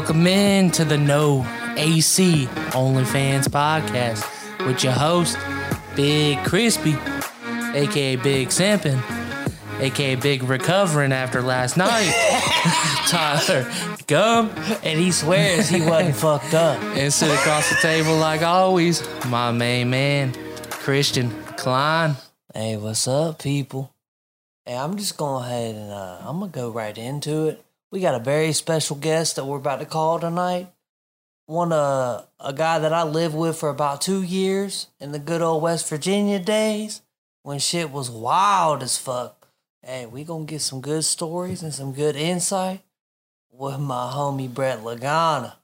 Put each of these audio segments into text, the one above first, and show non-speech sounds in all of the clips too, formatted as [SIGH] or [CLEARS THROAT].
Welcome in to the No AC OnlyFans podcast with your host, Big Crispy, aka Big Simpin, aka Big Recovering after last night, [LAUGHS] Tyler Gum, And he swears he wasn't fucked up. and sit across the table like always, my main man, Christian Klein. Hey, what's up, people? Hey, I'm just going ahead and uh, I'm gonna go right into it. We got a very special guest that we're about to call tonight. One uh, a guy that I lived with for about two years in the good old West Virginia days when shit was wild as fuck. Hey, we gonna get some good stories and some good insight with my homie Brett Lagana.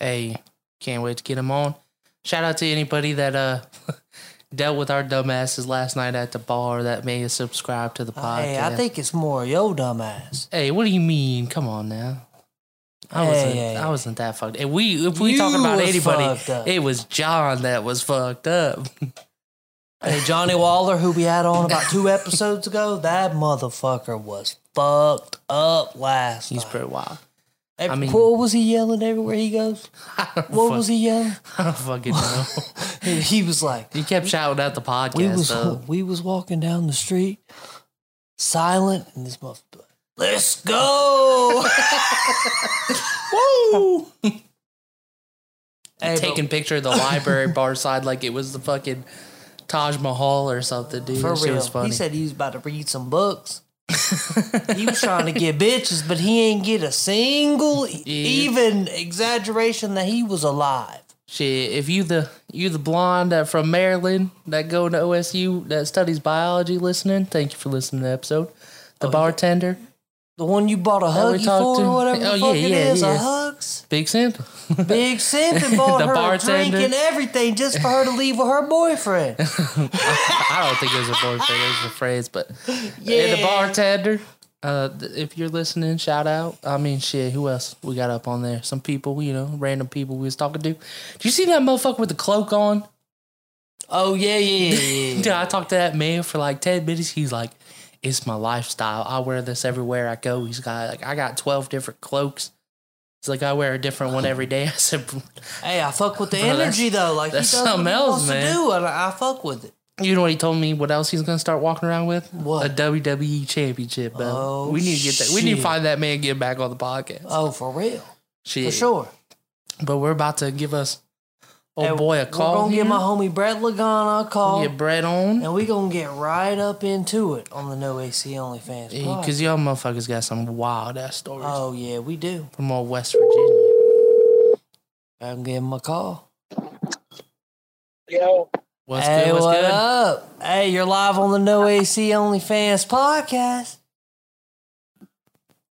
Hey, can't wait to get him on. Shout out to anybody that uh [LAUGHS] dealt with our dumbasses last night at the bar that may have subscribed to the podcast. Hey, I think it's more yo dumbass. Hey, what do you mean? Come on now. I Hey, wasn't. hey, I wasn't that fucked. If we if we You talk about anybody, it was John that was fucked up. Hey, Johnny Waller, who we had on about two episodes ago, that motherfucker was fucked up last He's night. pretty wild. I mean- what was he yelling everywhere he goes? [LAUGHS] What was he yelling? [LAUGHS] I don't fucking know. [LAUGHS] He was like, he kept shouting out the podcast we was though. we was walking down the street, silent, and this motherfucker, like, let's go. Woo! hey, Taking picture of the library bar side like it was the fucking Taj Mahal or something, dude. for real, he said he was about to read some books. He was trying to get bitches, but he ain't get a single [LAUGHS] even exaggeration that he was alive. Shit, if you the you the blonde that from Maryland that go to OSU that studies biology listening, thank you for listening to the episode. The oh, bartender, The one you bought a huggy for, to? or whatever the Oh, fuck yeah, it yeah, yeah. A hugs. big simp. [LAUGHS] Big simp and bought The her a bartender. drink and everything just for her to leave with her boyfriend. [LAUGHS] I don't think it was a boyfriend, it was a phrase, but Yeah, yeah, the bartender. Uh, if you're listening, shout out. I mean, shit, who else we got up on there? Some people, you know, random people we was talking to. Do you see that motherfucker with the cloak on? Oh yeah, yeah, yeah. [LAUGHS] Dude, I talked to that man for like 10 minutes. He's like, it's my lifestyle. I wear this everywhere I go. He's got like, I got 12 different cloaks. Like I wear a different one every day. [LAUGHS] I said, Hey, I fuck with the energy though. Like he that's does what something he else, wants man. to do, and I, I fuck with it. you know what he told me? What else he's gonna start walking around with? What? A WWE championship belt. Oh, we need to get that. We need to shit. find that man get back on the podcast. Oh, for real, Shit. for sure. But we're about to give us old Hey, boy a call. We're gonna here. get my homie Brett Lagana a call, Get Brett on. and we gonna get right up into it on the No AC OnlyFans. pod. Because y'all motherfuckers got some wild ass stories oh yeah, we do. from all West Virginia. I'm give him a call. Yo, What's hey, good? What's what good? up? Hey, you're live on the No AC OnlyFans podcast.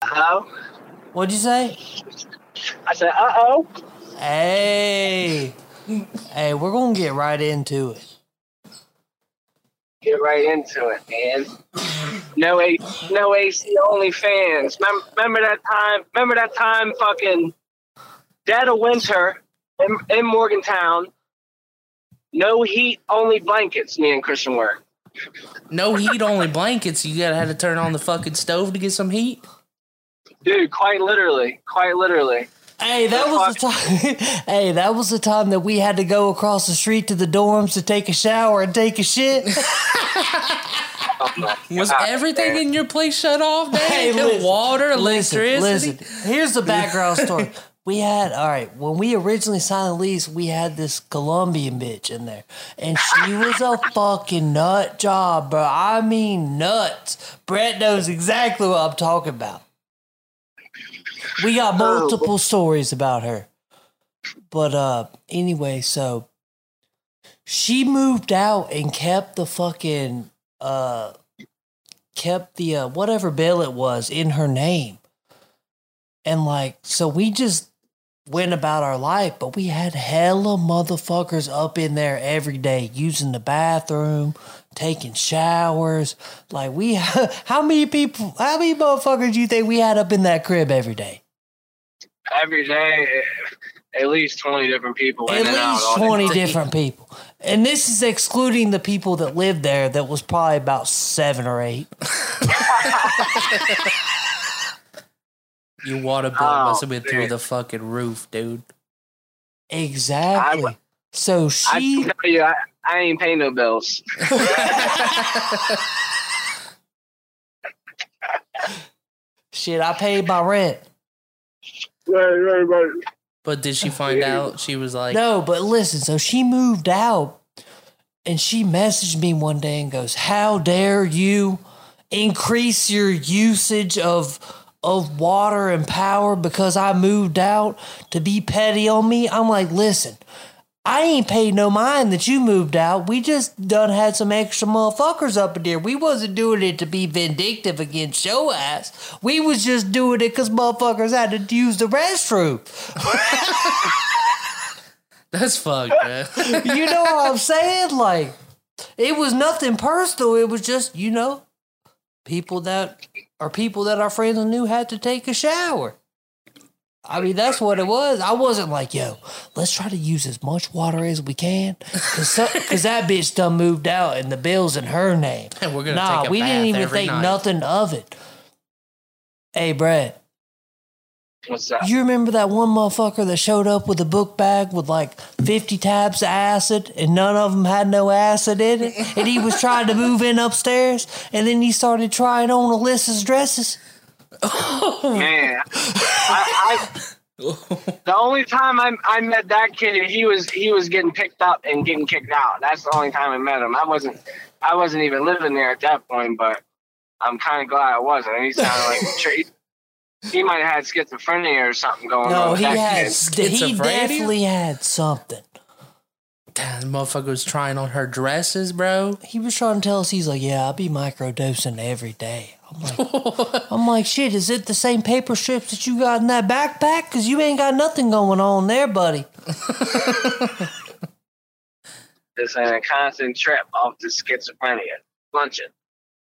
hello. What'd you say? I said, uh oh. Hey, hey, we're gonna get right into it. Get right into it, man. No A, no AC only fans. Remember, remember that time? Remember that time? Fucking dead of winter in, in Morgantown. No heat, only blankets. Me and Christian were. No heat, only blankets. You gotta have to turn on the fucking stove to get some heat. Dude, quite literally, quite literally. Hey, that was the time. [LAUGHS] hey, that was the time that we had to go across the street to the dorms to take a shower and take a shit. [LAUGHS] Oh Was everything man. in your place shut off, man? Hey, [LAUGHS] The listen, water, listen, electricity. listen. Here's the background story. We had all right when we originally signed the lease. We had this Colombian bitch in there, and she was a fucking nut job, bro. I mean nuts. Brett knows exactly what I'm talking about. We got multiple stories about her, but uh, anyway, so she moved out and kept the fucking uh, kept the uh, whatever bill it was in her name. And like, so we just went about our life, but we had hella motherfuckers up in there every day using the bathroom, taking showers. Like we, [LAUGHS] how many people, how many motherfuckers do you think we had up in that crib every day? Every day, at least 20 different people. At in and out least twenty different people, and this is excluding the people that lived there. That was probably about seven or eight. Your water bill Oh, must have been through oh, the fucking roof, dude. Exactly. So I she, can tell you, I, I ain't paying no bills. [LAUGHS] shit, I paid my rent. Right, right, right. But did she find out? She was like, No, but listen, so she moved out and she messaged me one day and goes, How dare you increase your usage of of water and power because I moved out to be petty on me? I'm like, listen, I ain't paid no mind that you moved out. We just done had some extra motherfuckers up in there. We wasn't doing it to be vindictive against your ass. We was just doing it because motherfuckers had to use the restroom. [LAUGHS] "That's fucked, man." [LAUGHS] you know what I'm saying? Like, it was nothing personal. It was just, you know, people that are people that our friends knew had to take a shower. I mean, that's what it was. I wasn't like, yo, let's try to use as much water as we can. Because that bitch done moved out and the bill's in her name. And [LAUGHS] we're gonna nah, take a we bath didn't even think night. nothing of it. Hey, Brett, What's up? you remember that one motherfucker that showed up with a book bag with like 50 tabs of acid and none of them had no acid in it? And he was trying to move in upstairs and then he started trying on Alyssa's dresses. Man, I, I, [LAUGHS] the only time I, I met that kid, he was he was getting picked up and getting kicked out. That's the only time I met him. I wasn't I wasn't even living there at that point, but I'm kind of glad I wasn't. He sounded like a tree. [LAUGHS] He might have had schizophrenia or something going on. No, he had, kid. he definitely had something. Damn, the motherfucker was trying on her dresses, bro. He was trying to tell us, he's like, yeah, I'll be microdosing every day. I'm like, I'm like, shit, is it the same paper strips that you got in that backpack? Because you ain't got nothing going on there, buddy. [LAUGHS] This ain't a constant trip off the schizophrenia. Lunching.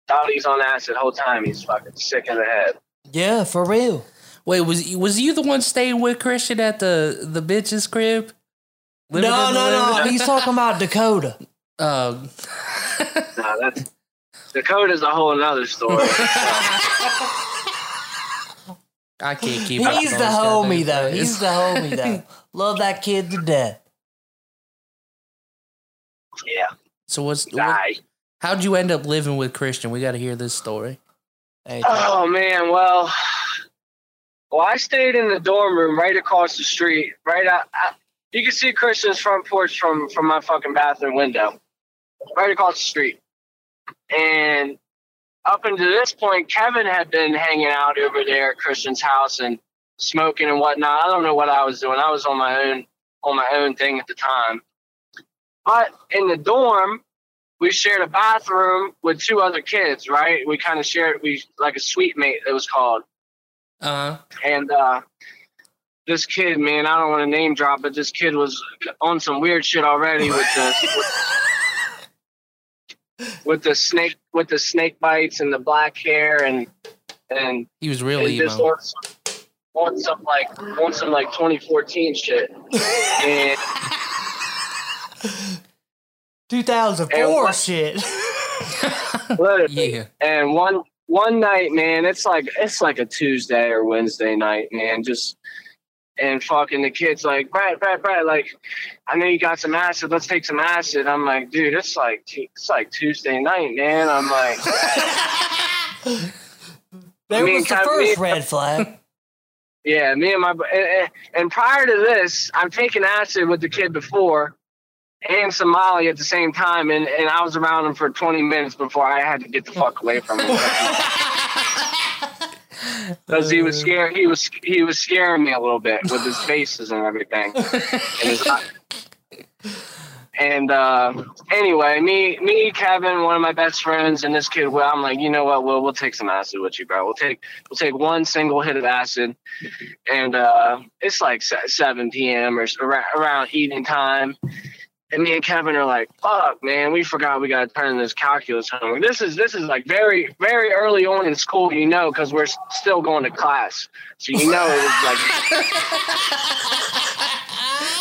Thought he's on acid the whole time. He's fucking sick in the head. Yeah, for real. Wait, was was you the one staying with Christian at the the bitch's crib? Living No, in the no, no. He's talking about Dakota. [LAUGHS] Um, no, that's Dakota's a whole nother story. [LAUGHS] I can't keep. up He's with the homie goddamn though. He's the homie though. [LAUGHS] Love that kid to death. yeah, So what's what, how'd you end up living with Christian? We got to hear this story. Hey, Oh man, well, well, I stayed in the dorm room right across the street. Right out, I, you can see Christian's front porch from from my fucking bathroom window, right across the street. And up until this point, Kevin had been hanging out over there at Christian's house and smoking and whatnot. I don't know what I was doing. I was on my own on my own thing at the time. But in the dorm, we shared a bathroom with two other kids, right? We kind of shared we like a suite mate it was called. Uh-huh. And uh this kid, man, I don't want to name drop, but this kid was on some weird shit already with the [LAUGHS] with, with the snake with the snake bites and the black hair and and, he was really and emo. just wants wants some like wants some like 2014 shit. And 2004 And what- shit. literally, [LAUGHS] yeah, And one one night, man, it's like it's like a Tuesday or Wednesday night, man. Just and fucking the kids like, Brad, Brad, Brad, like, I know you got some acid. Let's take some acid. I'm like, dude, it's like it's like Tuesday night, man. I'm like, [LAUGHS] That Me was the Kev- first me- red flag. yeah, me and my and, and- and prior to this, I'm taking acid with the kid before. And Somali at the same time, and, and I was around him for 20 minutes before I had to get the fuck away from him. [LAUGHS] because he was scared. He was he was scaring me a little bit with his [LAUGHS] faces and everything. And, his, [LAUGHS] And uh, anyway, me, me, Kevin, one of my best friends, and this kid, Will, I'm like, you know what, Will, we'll take some acid with you, bro. We'll take, we'll take one single hit of acid, and uh, it's like 7 p.m. or around, around evening time. And me and Kevin are like, "Fuck, man, we forgot we got to turn in this calculus homework. This is this is like very very early on in school, you know, because we're still going to class, so you know it was like [LAUGHS]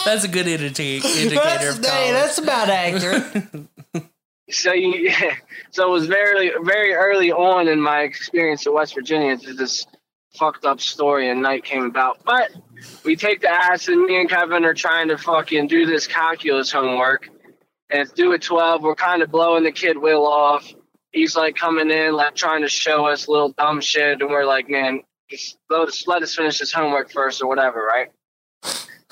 That's a good indicator, indicator That's, of hey, college. that's about accurate. [LAUGHS] so you [LAUGHS] so it was very very early on in my experience at West Virginia that this fucked up story and night came about. But we take the acid. Me and Kevin are trying to fucking do this calculus homework, and it's due at twelve. We're kind of blowing the kid Will off. He's like coming in, like trying to show us little dumb shit, and we're like, man, just let us let us finish this homework first or whatever, right?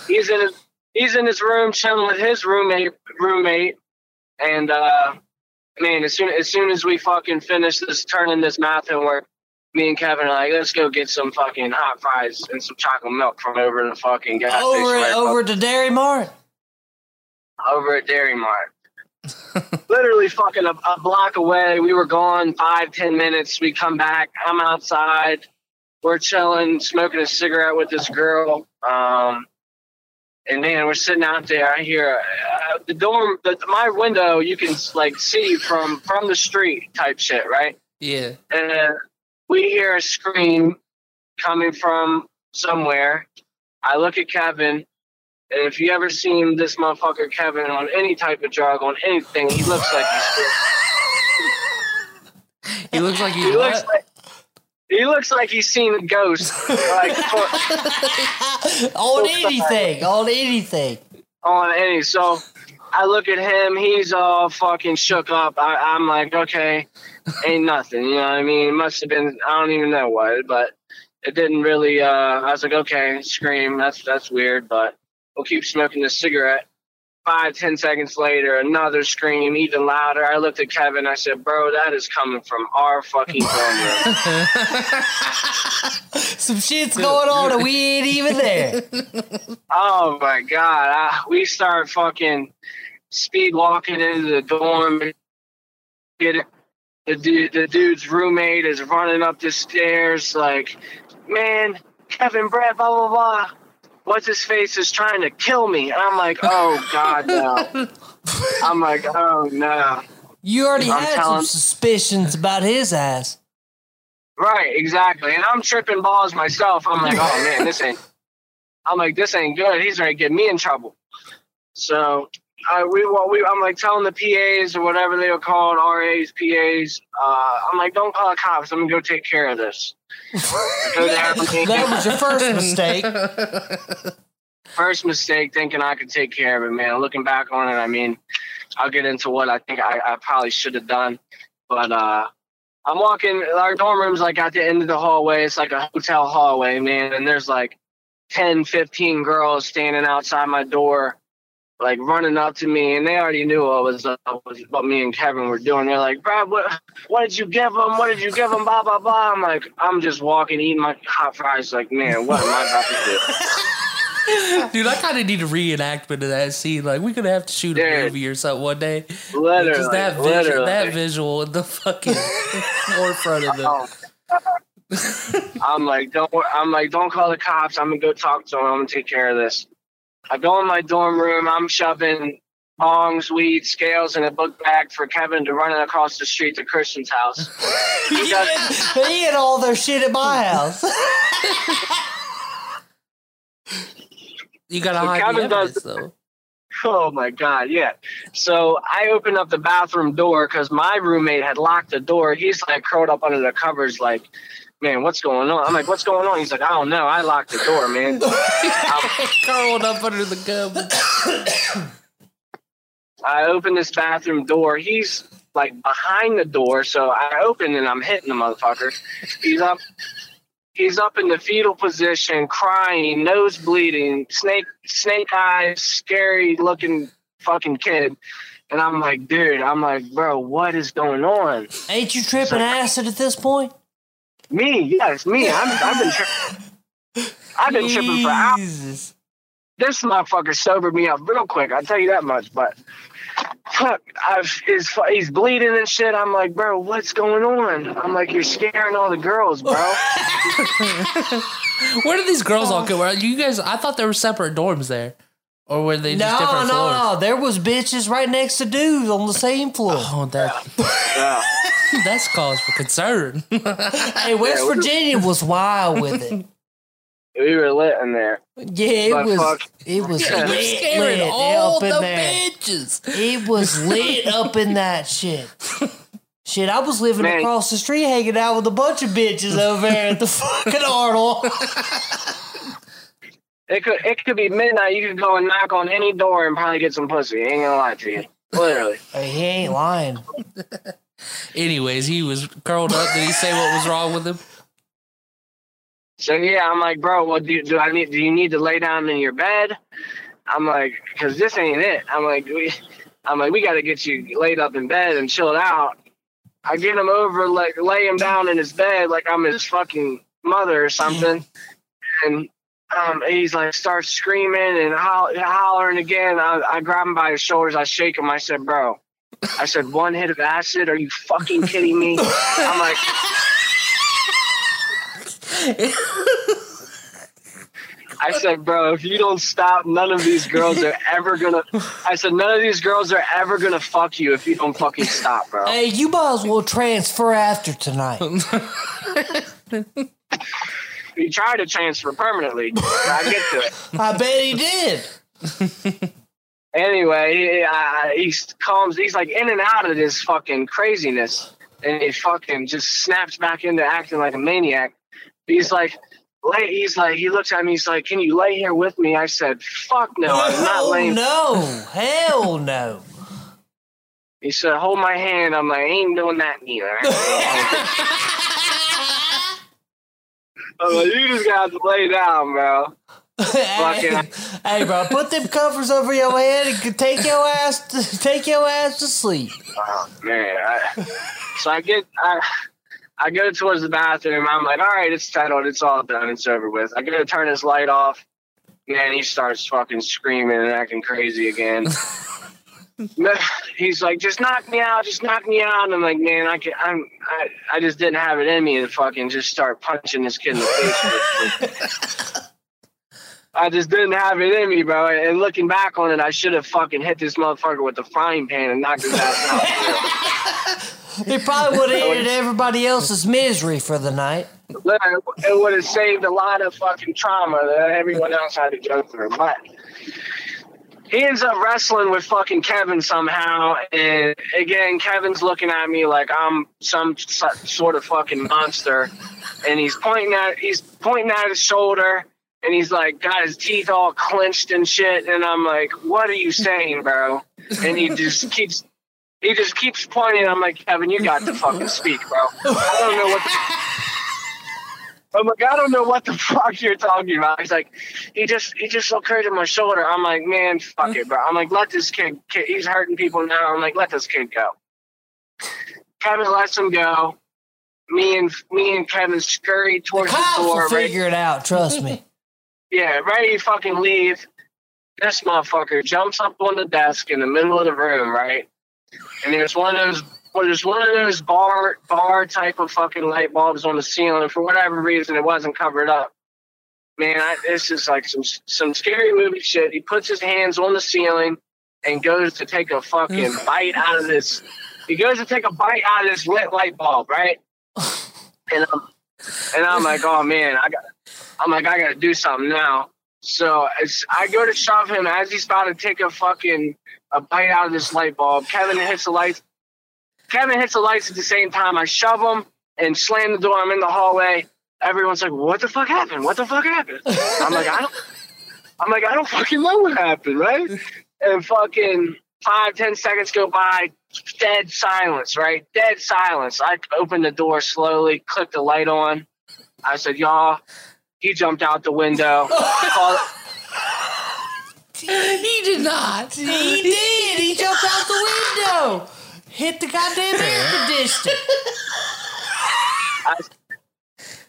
He's in his he's in his room chilling with his roommate roommate, and uh man, as soon as soon as we fucking finish this turning this math homework, me and Kevin are like, let's go get some fucking hot fries and some chocolate milk from over the fucking gas over station. right over to Dairy Mart. over at Dairy Mart. [LAUGHS] Literally fucking a, a block away. We were gone five, ten minutes. We come back. I'm outside. We're chilling, smoking a cigarette with this girl. Um, and man, we're sitting out there. I hear uh, the dorm, the, my window. You can like see from from the street type shit, right? yeah. and we hear a scream coming from somewhere. I look at Kevin, and if you ever seen this motherfucker Kevin on any type of drug, on anything, he looks like he's He looks like he's he looks like he looks like he's seen a ghost, like [LAUGHS] on anything, on anything. on any. So I look at him, he's all fucking shook up. I, I'm like, okay, ain't nothing. You know what I mean? It must have been, I don't even know what, but it didn't really, uh, I was like, okay, scream. That's, that's weird, but we'll keep smoking this cigarette. Five, ten seconds later, another scream, even louder. I looked at Kevin. I said, bro, that is coming from our fucking room. [LAUGHS] Some shit's going on and we ain't even there. [LAUGHS] Oh my god! I, we start fucking speed walking into the dorm. Get it? The dude, the dude's roommate is running up the stairs like, man, Kevin Brett, blah blah blah. What's his face is trying to kill me, and I'm like, oh god no. [LAUGHS] I'm like, oh no. You already I'm had some suspicions about his ass. Right, exactly. And I'm tripping balls myself. I'm like, oh man, this ain't. [LAUGHS] I'm like, this ain't good. He's gonna get me in trouble. So I we well, we I'm like telling the PAs or whatever they were called, RAs, PAs. Uh, I'm like, don't call the cops. I'm gonna go take care of this. [LAUGHS] That was your first [LAUGHS] mistake. first mistake thinking I could take care of it, man. Looking back on it, I mean, I'll get into what I think I, I probably should have done. But uh I'm walking our dorm room's like at the end of the hallway. It's like a hotel hallway, man, and there's like 10, 15 girls standing outside my door, like running up to me, and they already knew what was, uh, was what me and Kevin were doing. They're like, "Brad, what, what did you give them? What did you give them?" Blah blah blah. I'm like, I'm just walking, eating my hot fries. Like, man, what am I about to do? [LAUGHS] Dude, I kind of need a reenactment of that scene. Like, we could have to shoot a Dude. movie or something one day. Literally, Just that visual, literally. that visual in the fucking [LAUGHS] forefront of the. Oh. [LAUGHS] I'm like, don't. I'm like, don't call the cops. I'm gonna go talk to them. I'm gonna take care of this. I go in my dorm room. I'm shoving bongs, weed, scales, and a book bag for Kevin to run it across the street to Christian's house. [LAUGHS] He does. They had all their shit at my house. [LAUGHS] You gotta So hide Kevin the does- evidence, though. Oh my god, yeah. So I open up the bathroom door because my roommate had locked the door. He's like curled up under the covers, like, man, what's going on? I'm like, what's going on? He's like, I don't know. I locked the door, man. [LAUGHS] Curled up under the gum. [COUGHS] I open this bathroom door. He's like behind the door, so I open and I'm hitting the motherfucker. He's up. He's up in the fetal position, crying, nose bleeding, snake snake eyes, scary looking fucking kid. And I'm like, dude, I'm like, bro, what is going on? Ain't you tripping acid at this point? Me, yes, me. I'm, I've been tripping. I've been tripping for hours. This motherfucker sobered me up real quick. I'll tell you that much. But fuck, I've, his, he's bleeding and shit. I'm like, bro, what's going on? I'm like, you're scaring all the girls, bro. [LAUGHS] Where did these girls all go? You guys? I thought there were separate dorms there, or were they just No, different no, floors? no. no. There was bitches right next to dudes on the same floor. Oh, that Yeah. [LAUGHS] that's cause for concern. [LAUGHS] Hey, West Yeah, Virginia was wild with it. [LAUGHS] We were lit in there. Yeah, it But was. fuck. It was Yeah. lit, Scaring lit all up in the there. bitches. It was lit up in that shit. Shit, I was living Man. across the street, hanging out with a bunch of bitches over there at the fucking Arnold. It could it could be midnight. You could go and knock on any door and probably get some pussy. Ain't gonna lie to you. Literally. He ain't lying. [LAUGHS] Anyways, he was curled up. Did he say what was wrong with him? So yeah, I'm like, bro, what do you, do I need? Do you need to lay down in your bed? I'm like, cause this ain't it. I'm like, we, I'm like, we got to get you laid up in bed and chilled out. I get him over, like, lay him down in his bed like I'm his fucking mother or something, and um, he's like, starts screaming and holl- hollering again. I, I grab him by his shoulders, I shake him. I said, bro, I said, one hit of acid? Are you fucking kidding me? I'm like. I said, bro, if you don't stop, none of these girls are ever gonna. I said, none of these girls are ever gonna fuck you if you don't fucking stop, bro. Hey, you might as well transfer after tonight. [LAUGHS] He tried to transfer permanently. I get to it. [LAUGHS] I bet he did. [LAUGHS] Anyway, he, uh, he calms. He's like in and out of this fucking craziness, and he fucking just snaps back into acting like a maniac. He's like, lay. He's like, he looks at me. He's like, "Can you lay here with me?" I said, "Fuck no, I'm not Oh, laying." no. Hell no. He said, "Hold my hand." I'm like, "Ain't doing that neither." [LAUGHS] Like, "You just got to lay down, bro." [LAUGHS] hey, hey, bro, put them covers over your head and take your ass to, [LAUGHS] take your ass to sleep. Oh man. I, so I get I I go towards the bathroom. I'm like, all right, it's settled. It's all done. It's over with. I go to turn his light off. Man, he starts fucking screaming and acting crazy again. [LAUGHS] [LAUGHS] He's like, just knock me out, just knock me out. And I'm like, man, I can, I'm, I, I just didn't have it in me to fucking just start punching this kid in the face. [LAUGHS] I just didn't have it in me, bro. And looking back on it, I should have fucking hit this motherfucker with the frying pan and knocked his ass out. He probably would have ended everybody else's misery for the night. It would have saved a lot of fucking trauma that everyone else had to go through. But he ends up wrestling with fucking Kevin somehow, and again, Kevin's looking at me like I'm some sort of fucking monster, and he's pointing at he's pointing at his shoulder, and he's like got his teeth all clenched and shit, and I'm like, what are you saying, bro? And he just keeps. He just keeps pointing. I'm like, Kevin, you got to fucking speak, bro. I don't know what. I'm like, I don't know what the [LAUGHS] fuck you're talking about. He's like, he just he just occurred to my shoulder. I'm like, man, fuck it, bro. I'm like, let this kid, kid he's hurting people now. I'm like, let this kid go. Kevin lets him go. Me and me and Kevin scurry towards the Cops door. will Right, figure it out, trust me. [LAUGHS] yeah, ready to fucking leave. This motherfucker jumps up on the desk in the middle of the room, right? And there's one of those well, there's one of those bar bar type of fucking light bulbs on the ceiling. For whatever reason, it wasn't covered up. Man, I, this is like some some scary movie shit. He puts his hands on the ceiling and goes to take a fucking bite out of this. He goes to take a bite out of this lit light bulb, right? [LAUGHS] And I'm and I'm like, oh man, I got. I'm like, I got to do something now. So as I go to shove him as he's about to take a fucking a bite out of this light bulb. Kevin hits the lights. Kevin hits the lights at the same time. I shove him and slam the door. I'm in the hallway. Everyone's like, "What the fuck happened? What the fuck happened?" I'm like, "I don't." [LAUGHS] I'm like, "I don't fucking know what happened, right?" And fucking five, ten seconds go by. Dead silence, right? Dead silence. I opened the door slowly, clicked the light on. I said, "Y'all." He jumped out the window. [LAUGHS] Called, He did not. He did. He jumped out the window. Hit the goddamn air conditioner.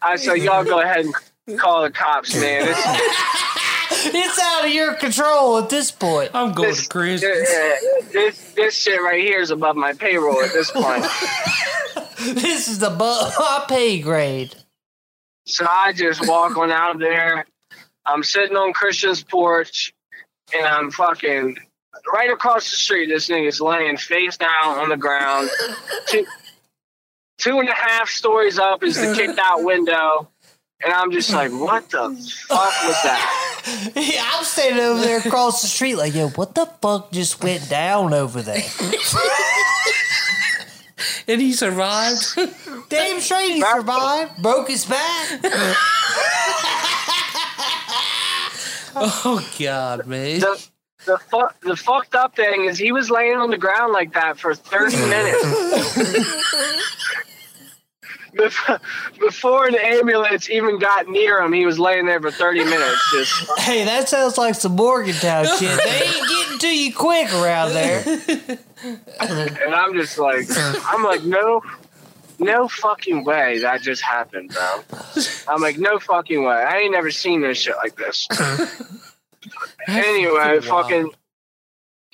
I said, y'all go ahead and call the cops, man. It's, it's out of your control at this point. I'm going This, to Chris. this this shit right here is above my payroll at this point. [LAUGHS] This is the bu- my pay grade. So I just walk on out of there. I'm sitting on Christian's porch, and I'm fucking right across the street. This nigga's laying face down on the ground. Two, two and a half stories up is the kicked out window. And I'm just like, what the fuck was that? Yeah, I'm standing over there across the street, like, yo, what the fuck just went down over there? [LAUGHS] And he survived. Damn straight he survived, broke his back. [LAUGHS] oh God, man. The, the, fu- the fucked up thing is he was laying on the ground like that for 30 [LAUGHS] minutes. Bef- Before an ambulance even got near him, he was laying there for 30 minutes. Just [LAUGHS] Hey, that sounds like some Morgantown [LAUGHS] shit. They ain't getting to you quick around there. and I'm just like, I'm like, no, no fucking way that just happened, bro. I'm like, no fucking way. I ain't never seen this shit like this. Anyway, fucking,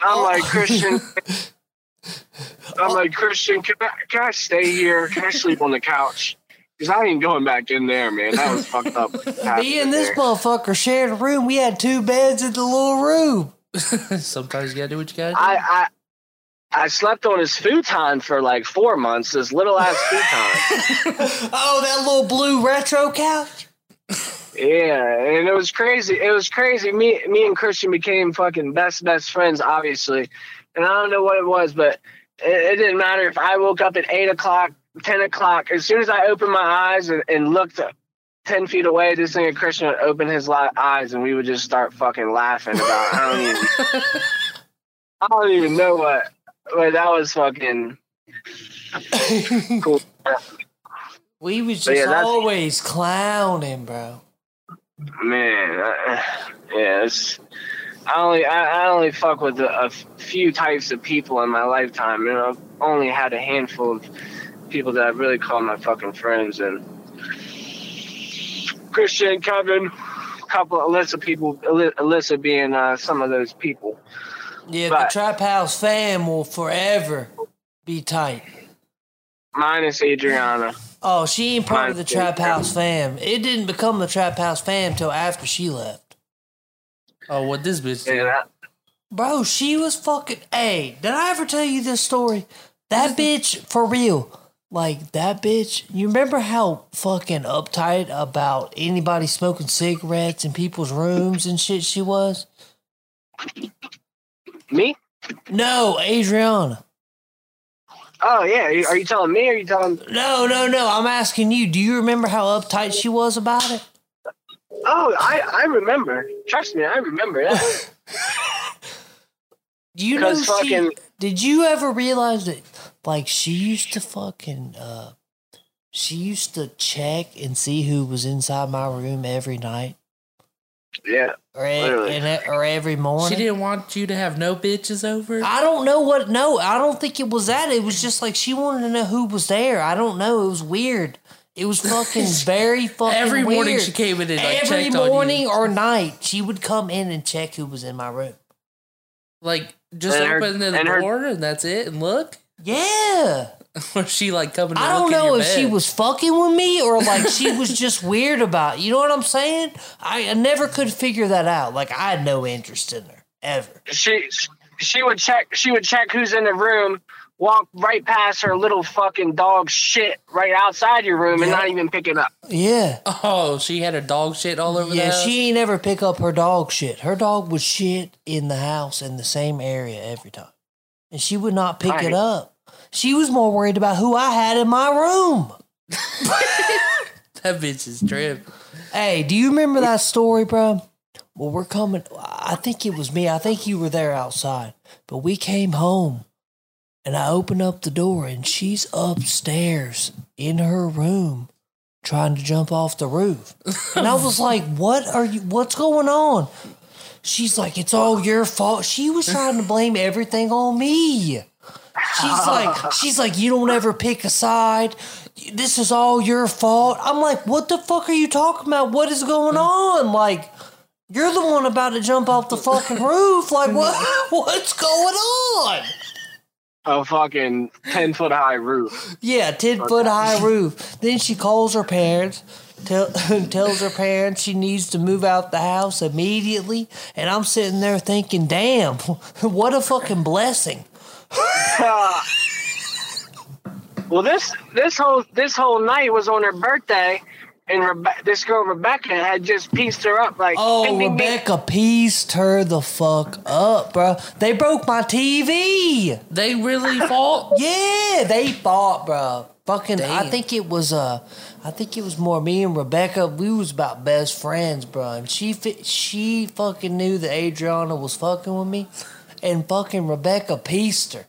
I'm like Christian. [LAUGHS] I'm like Christian. Can I, can I stay here? Can I sleep on the couch? Because I ain't going back in there, man. That was fucked up. [LAUGHS] what Me and this there. motherfucker shared a room. We had two beds in the little room. [LAUGHS] Sometimes you gotta do what you gotta do. I, I I slept on his futon for like four months. This little ass futon. Oh, that little blue retro couch. Yeah, and it was crazy. It was crazy. Me, me and Christian became fucking best best friends, obviously. And I don't know what it was, but it, it didn't matter if I woke up at eight o'clock, ten o'clock. As soon as I opened my eyes and, and looked ten feet away, this nigga Christian would open his li- eyes, and we would just start fucking laughing about. I don't even. [LAUGHS] I don't even know what. But that was fucking [LAUGHS] cool. We was just yeah, always clowning, bro. Man, uh, yeah, it's, I only I, I only fuck with a, a few types of people in my lifetime, and I've only had a handful of people that I really call my fucking friends, and Christian, Kevin, a couple of Alyssa people, Aly- Alyssa being uh, some of those people. Yeah, But- the Trap House fam will forever be tight. Minus Adriana. Oh, she ain't part of the Trap big, House fam. It didn't become the Trap House fam till after she left. oh, what this bitch? Yeah, that, Bro, she was fucking. Hey, did I ever tell you this story? That bitch, for real. Like, that bitch. You remember how fucking uptight about anybody smoking cigarettes in people's rooms and shit she was? me? No, Adriana. Oh yeah, are you telling me? Or are you telling? No, no, no. I'm asking you. Do you remember how uptight she was about it? Oh, I I remember. Trust me, I remember that. [LAUGHS] Do you know she, fucking- Did you ever realize that like she used to fucking uh she used to check and see who was inside my room every night yeah. or and or every morning? She didn't want you to have no bitches over. I don't know what no, I don't think it was that. It was just like she wanted to know who was there. I don't know. It was weird. It was fucking [LAUGHS] very fucking Every morning she came in and like Every checked on morning you. or night, she would come in and check who was in my room. Like just And her- open the and her- door and that's it and look. Yeah. [LAUGHS] Or she like coming to I don't know your if she was fucking with me or like [LAUGHS] she was just weird about it. You know what I'm saying? I, I never could figure that out. Like I had no interest in her ever. she she would check she would check who's in the room walk right past her little fucking dog shit right outside your room and Yeah. not even pick it up Yeah. Oh, she had her dog shit all over the Yeah, house. she ain't ever pick up her dog shit. Her dog would shit in the house in the same area every time. And she would not pick it up. She was more worried about who I had in my room. [LAUGHS] that bitch is trip. Hey, do you remember that story, bro? Well, we're coming. I think it was me. I think you were there outside. But we came home and I opened up the door and she's upstairs in her room trying to jump off the roof. And I was [LAUGHS] like, "What are you what's going on?" She's like, "It's all your fault." She was trying to blame everything on me. She's like, she's like, you don't ever pick a side. This is all your fault. I'm like, what the fuck are you talking about? What is going on? Like, You're the one about to jump off the fucking roof. Like what? [LAUGHS] What's going on? A fucking ten foot high roof. Yeah, ten foot high roof. Then she calls her parents, tell, [LAUGHS] tells her parents she needs to move out the house immediately. And I'm sitting there thinking, damn, [LAUGHS] what a fucking blessing. [LAUGHS] Well, this this whole this whole night was on her birthday, and Rebe- this girl Rebecca had just pieced her up like. Oh, ding, ding, ding. Rebecca pieced her the fuck up, bro. They broke my TV. They really fought. [LAUGHS] Yeah, they fought, bro. Fucking, I think it was uh, I think it was more me and Rebecca. We was about best friends, bro. And she fi- she fucking knew that Adriana was fucking with me, and fucking Rebecca pieced her.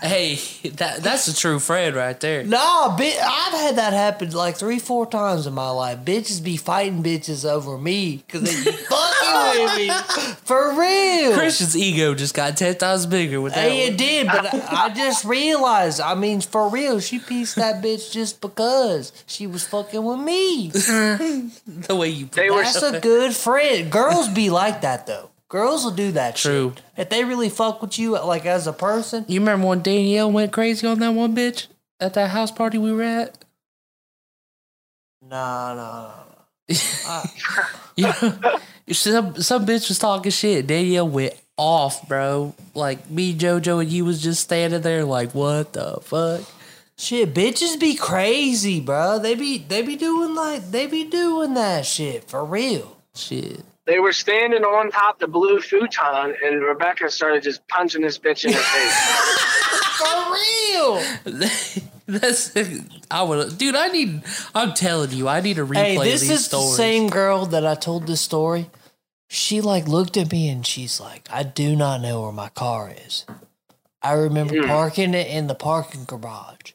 Hey, that that's a true friend right there. Nah, bitch, I've had that happen like three, four times in my life. Bitches be fighting bitches over me because they be fucking with me [LAUGHS] for real. Christian's ego just got ten times bigger with that. Hey, it one. did, but I, I just realized. I mean, for real, she pieced that bitch just because she was fucking with me. [LAUGHS] The way you They were That's a good friend. Girls be like that though. Girls will do that True. shit. If they really fuck with you, like as a person, You remember when Danielle went crazy on that one bitch at that house party we were at? nah, nah, nah. [LAUGHS] You know, [LAUGHS] some some bitch was talking shit. Danielle went off, bro. Like me, JoJo, and you was just standing there like, what the fuck? Shit, bitches be crazy, bro. They be they be doing like they be doing that shit for real. Shit. They were standing on top the blue futon, and Rebecca started just punching this bitch in the face. [LAUGHS] For real. [LAUGHS] That's I would, dude. I need. I'm telling you, I need to replay Hey, this these is stories. the same girl that I told this story. She like looked at me and she's like, "I do not know where my car is." I remember hmm. parking it in the parking garage,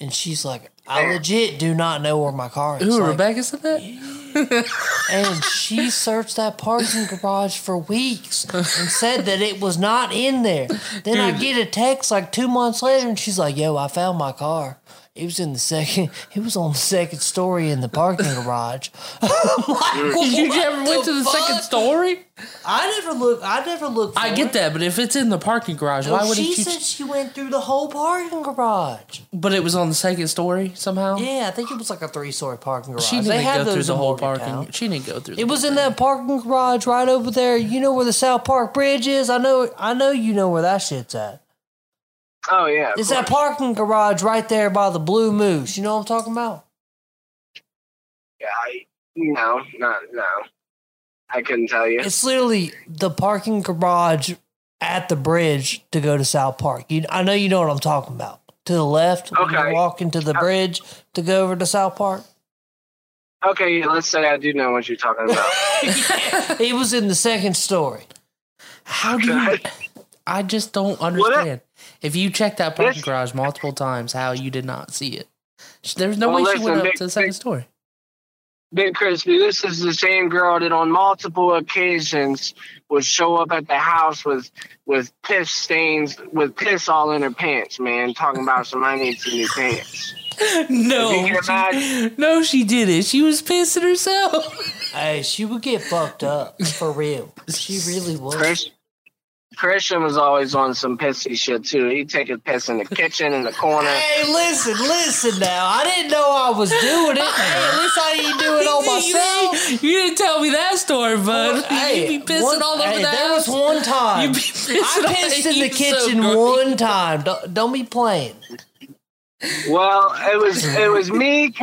and she's like, "I legit do not know where my car is." Ooh, Like, Rebecca said that. And she searched that parking garage for weeks and said that it was not in there. Then I get a text like two months later, and she's like, "Yo, I found my car. It was in the second. [LAUGHS] It was on the second story in the parking garage." [LAUGHS] I'm like, Did you ever went to the second story? I never look. I never looked. I get it. that, but if it's in the parking garage, why wouldn't she you? said she went through the whole parking garage. but it was on the second story somehow. Yeah, I think it was like a three-story parking garage. She didn't had go through the whole Morgantown. parking. She didn't go through. the It was whole in that parking garage right over there. You know where the South Park Bridge is? I know. I know you know where that shit's at. Oh yeah, It's that parking garage right there by the Blue Moose. You know what I'm talking about? Yeah, I, no, no, no. I couldn't tell you. It's literally the parking garage at the bridge to go to South Park. You, I know you know what I'm talking about. To the left, Okay. walking to the bridge to go over to South Park. Okay, let's say I do know what you're talking about. [LAUGHS] It was in the second story. How do you? I just don't understand. If you checked that parking This- garage multiple times, how you did not see it? There's no Well, way she listen, went up Big- to the second Big- story. Big Crispy, this is the same girl that on multiple occasions would show up at the house with with piss stains, with piss all in her pants, man, talking about some I need some new pants. [LAUGHS] No, If you can she, no, she didn't. She was pissing herself. Hey, she would get fucked up for real. [LAUGHS] She really was. Chris, Christian was always on some pissy shit too. He'd take a piss in the kitchen in the corner. Hey, listen, listen now. I didn't know I was doing it. Hey, at least I didn't do it on myself. You didn't tell me that story, bud. [LAUGHS] Hey, you be pissing one- all over hey, the there house. was one [LAUGHS] time. You be pissing I all- pissed in the you so kitchen one time. Don't, don't be playing. Well, it was it was me,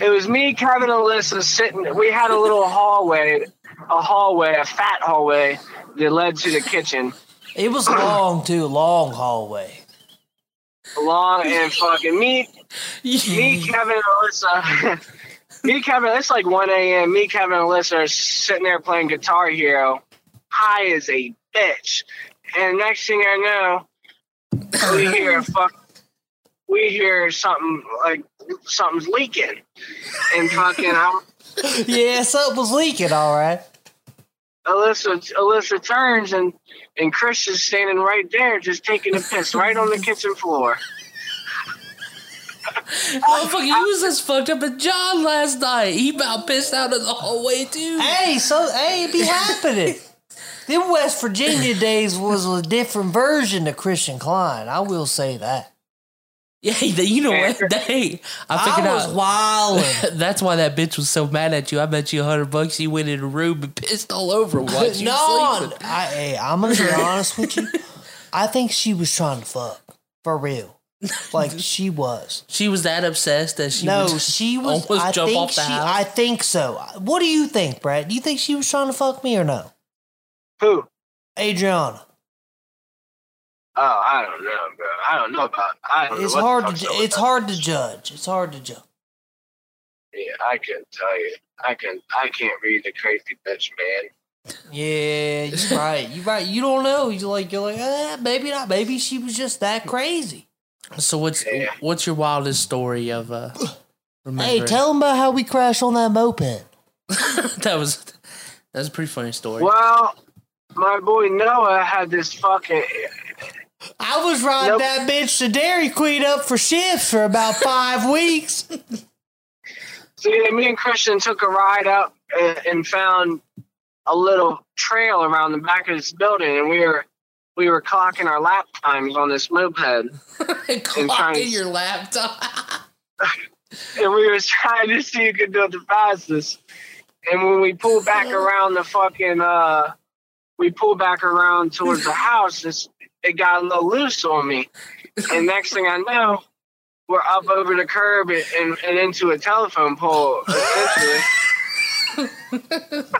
it was me, Kevin, and Alyssa sitting. We had a little hallway, a hallway, a fat hallway that led to the kitchen. It was long too, long hallway. Long and fucking me, [LAUGHS] me, Kevin, and Alyssa. [LAUGHS] Me, Kevin, it's like 1 a.m. Me, Kevin, and Alyssa are sitting there playing Guitar Hero, high as a bitch. And next thing I know, we hear a fuck. We hear something like something's leaking, and fucking I'm, [LAUGHS] Yeah, something was leaking, all right. Alyssa Alyssa turns and and Chris is standing right there, just taking a piss right on the kitchen floor. [LAUGHS] Oh, fuck, he was as fucked up as John last night. He about pissed out in the hallway, too. Hey, so hey, it be [LAUGHS] happening. Them West Virginia days was a different version of Christian Klein. I will say that. Yeah, [LAUGHS] you know what? Hey, I figured I was [LAUGHS] out. wilding. That's why that bitch was so mad at you. I bet you a hundred bucks you went in a room and pissed all over [LAUGHS] him while you no, sleeping. I, hey, I'm gonna be honest with you. I think she was trying to fuck for real. Like she was. She was that obsessed that she no, would she was. almost I jump think off the she. house. I think so. What do you think, Brad? Do you think she was trying to fuck me or no? Who? Adriana. Oh, I don't know, bro. I don't know about. I don't It's know hard to. ju- It's hard to judge. It's hard to judge. Yeah, I can tell you. I can. I can't read the crazy bitch, man. Yeah, you're [LAUGHS] right. You're right. You don't know. You're like you're like, eh, maybe not. Maybe she was just that crazy. so what's Yeah. what's your wildest story of uh? [SIGHS] Hey, tell them about how we crashed on that moped. [LAUGHS] that was that was a pretty funny story. Well, my boy Noah had this fucking. I was riding Nope. that bitch to Dairy Queen up for shifts for about five weeks. See, me and Christian took a ride up and, and found a little trail around the back of this building, and we were we were clocking our lap times on this moped. [LAUGHS] Clocking your laptop. [LAUGHS] and we was trying to see who could do it the fastest. And when we pulled back [LAUGHS] around the fucking, uh, we pulled back around towards the house, it's, it got a little loose on me. And next thing I know, we're up over the curb and, and, and into a telephone pole, essentially. [LAUGHS]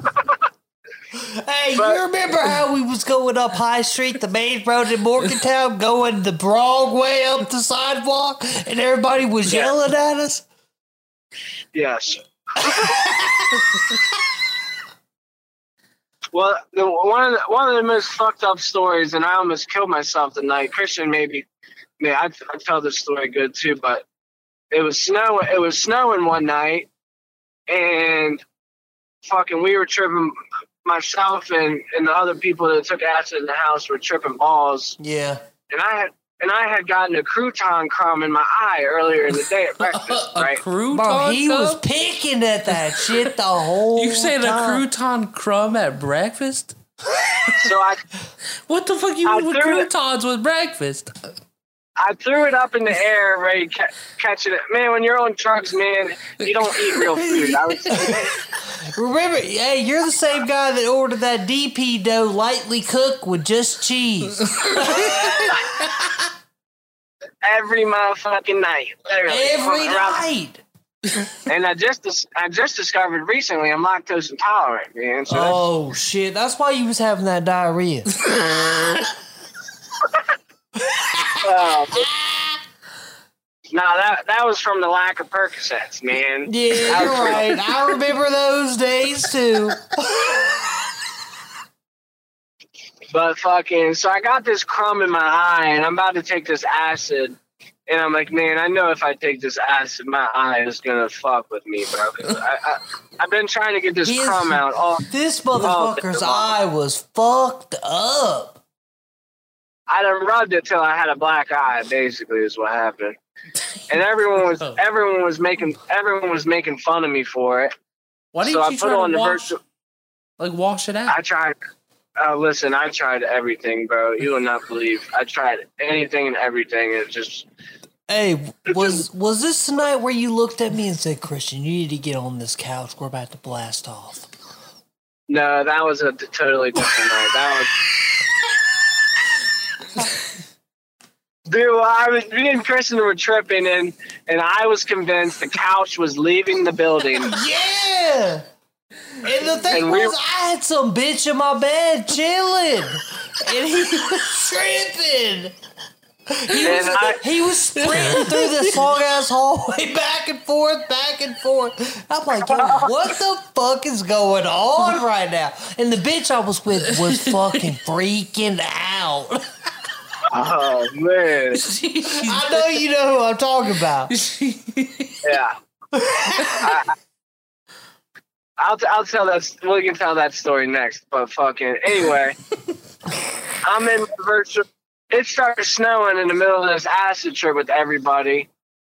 Hey, But- you remember how we was going up High Street, the main road in Morgantown, going the wrong way up the sidewalk, and everybody was Yeah. yelling at us? Yes. [LAUGHS] well, the, one of the, one of the most fucked up stories, and I almost killed myself tonight. Christian, maybe, yeah, I I tell this story good too, but it was snow. It was snowing one night, and fucking, we were tripping. Myself and, and the other people that took acid in the house were tripping balls, Yeah. and I had and I had gotten a crouton crumb in my eye earlier in the day at breakfast, [LAUGHS] a right? crouton Bro, he was picking at that shit the [LAUGHS] whole You said a crouton crumb at breakfast? So I [LAUGHS] What the fuck you I with threw it- croutons with breakfast? I threw it up in the air, ready to ca- catch it. Man, when you're on drugs, man, you don't eat real food. I was, Remember, hey, you're the same guy that ordered that DP dough lightly cooked with just cheese. Every motherfucking night, literally. Every night. [LAUGHS] And I just dis- I just discovered recently I'm lactose intolerant, man. So that's- Oh shit! That's why you was having that diarrhea. [LAUGHS] [LAUGHS] uh, no, that that was from the lack of Percocets, man. Yeah, you're right. I remember those days too. But fucking, so I got this crumb in my eye, and I'm about to take this acid, and I'm like, man, I know if I take this acid, my eye is gonna fuck with me, bro. I, I, I've been trying to get this His- crumb out all. This motherfucker's oh, eye was fucked up. I done rubbed it till I had a black eye. Basically, is what happened. And everyone was [LAUGHS] everyone was making everyone was making fun of me for it. Why didn't So I you put try on to the wash, virtual. like wash it out? I tried. Uh, listen, I tried everything, bro. You will not believe. I tried anything and everything. It just Hey, was was this the night where you looked at me and said, "Christian, you need to get on this couch. We're about to blast off." no. That was a totally different night. That was. [LAUGHS] Dude, well, I was me and Kristen were tripping, and and I was convinced the couch was leaving the building. [LAUGHS] Yeah. And the thing And we- was, I had some bitch in my bed chilling, and he [LAUGHS] was tripping. He was, I- he was sprinting through this long ass hallway, [LAUGHS] back and forth, back and forth. I'm like, yo, what the fuck is going on right now? And the bitch I was with was fucking freaking out. [LAUGHS] Oh man, I know you know who I'm talking about. yeah. I, I'll t- I'll tell that we can tell that story next. But fucking anyway, [LAUGHS] I'm in virtual. It started snowing in the middle of this acid trip with everybody,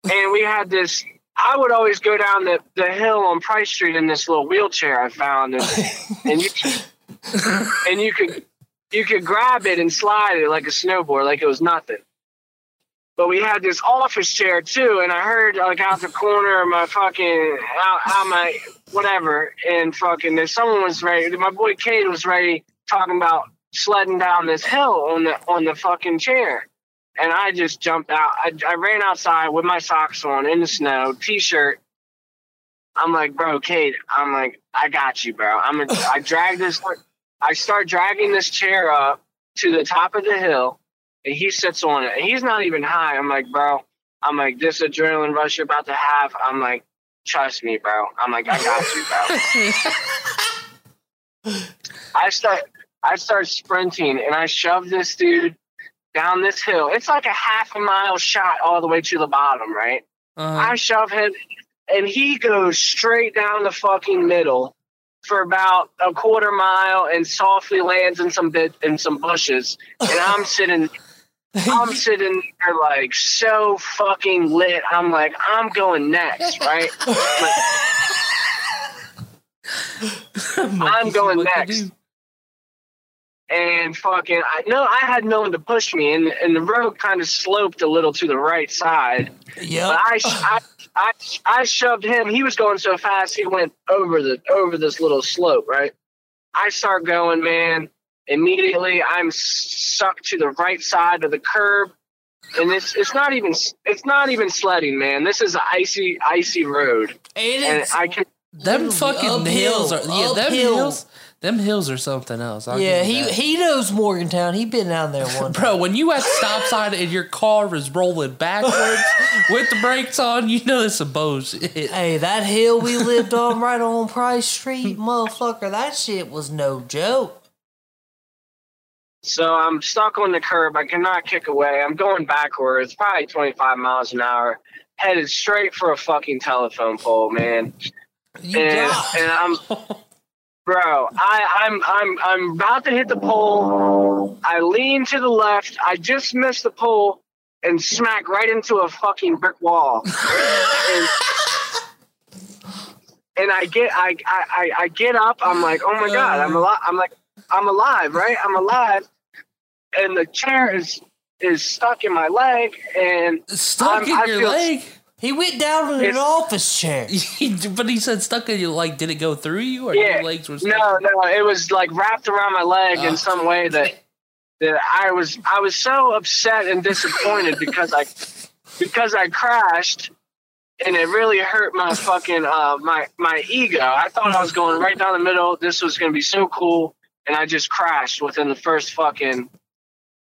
and we had this. I would always go down the, the hill on Price Street in this little wheelchair I found, and, and you [LAUGHS] and you could you could grab it and slide it like a snowboard, like it was nothing. But we had this office chair too, and I heard like out the corner of my fucking out, out my whatever, and fucking there's someone was ready. My boy Cade was ready talking about sledding down this hill on the on the fucking chair, and I just jumped out. I, I ran outside with my socks on in the snow, t-shirt. I'm like, bro, Kate, I'm like, I got you, bro. I'm. A, I drag this. I start dragging this chair up to the top of the hill, and he sits on it. He's not even high. I'm like, bro. I'm like, this adrenaline rush you're about to have. I'm like, trust me, bro. I'm like, I got you, bro. [LAUGHS] I start. I start sprinting, and I shove this dude down this hill. It's like a half a mile shot all the way to the bottom, right? Uh, I shove him, and he goes straight down the fucking middle for about a quarter mile, and softly lands in some bit in some bushes. And I'm sitting, I'm sitting there like so fucking lit. I'm like, I'm going next, right? [LAUGHS] I'm going next. and fucking I no, I had no one to push me, and and the road kind of sloped a little to the right side. Yeah, But I, I, I, I shoved him. He was going so fast, he went over the over this little slope. Right. I start going, man. Immediately, I'm sucked to the right side of the curb, and it's it's not even it's not even sledding, man. This is an icy icy road, And and I can. Them fucking uphill, hills are yeah. Them hills. Them hills are something else. I'll Yeah, he that. he knows Morgantown. He been down there [LAUGHS] one. Bro, when you at stop sign and your car is rolling backwards [LAUGHS] with the brakes on, you know it's a bullshit. Hey, that hill we lived on right on Price Street, motherfucker, that shit was no joke. So I'm stuck on the curb. I cannot kick away. I'm going backwards, probably 25 miles an hour, headed straight for a fucking telephone pole, man. You and, and I'm, bro, I, I'm, I'm, I'm about to hit the pole. I lean to the left. I just missed the pole and smack right into a fucking brick wall. and, and I get, I, I, I- I get up. I'm like, oh my god, I'm uh. alive. I'm like, I'm alive, right? I'm alive. And the chair is is stuck in my leg, and Stuck I'm- in I your feel- leg? he went down in an office chair. [LAUGHS] but he said stuck in your like did it go through you or Yeah. your legs were stuck? No, no, it was like wrapped around my leg Oh. in some way that that I was I was so upset and disappointed [LAUGHS] because I because I crashed and it really hurt my fucking uh my my ego. I thought I was going right down the middle. This was gonna be so cool, and I just crashed within the first fucking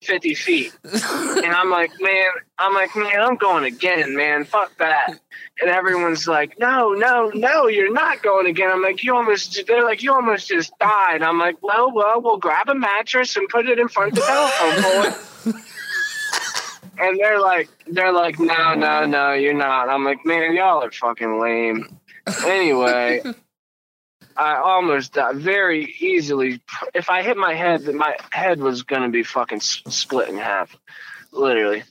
fifty feet. And I'm like, man, I'm like, man, I'm going again, man. Fuck that. And everyone's like, no, no, no, you're not going again. I'm like, you almost, they're like, you almost just died. I'm like, well, well, we'll grab a mattress and put it in front of the telephone pole. and they're like, they're like, no, no, no, you're not. I'm like, man, y'all are fucking lame. Anyway, I almost died very easily. If I hit my head, my head was gonna be fucking s- split in half, literally.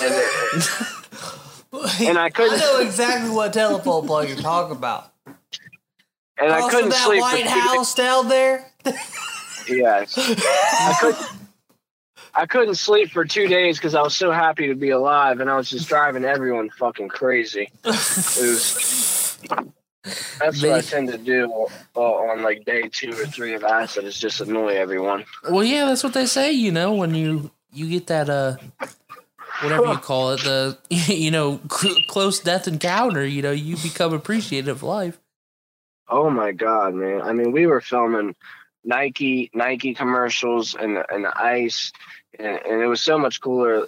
And, [LAUGHS] and I couldn't, I know exactly what telephone pole you're talking about. and I couldn't that sleep. White House down there. Yes, I [LAUGHS] couldn't. I couldn't sleep for two days because I was so happy to be alive, and I was just driving everyone fucking crazy. It was. That's what I tend to do uh, on like day two or three of acid is just annoy everyone. Well, yeah, that's what they say. You know, when you you get that uh, whatever you call it, the [LAUGHS] you know cl- close death encounter. You know, you become appreciative of life. Oh my god, man! I mean, we were filming Nike Nike commercials and and the ice, and, and it was so much cooler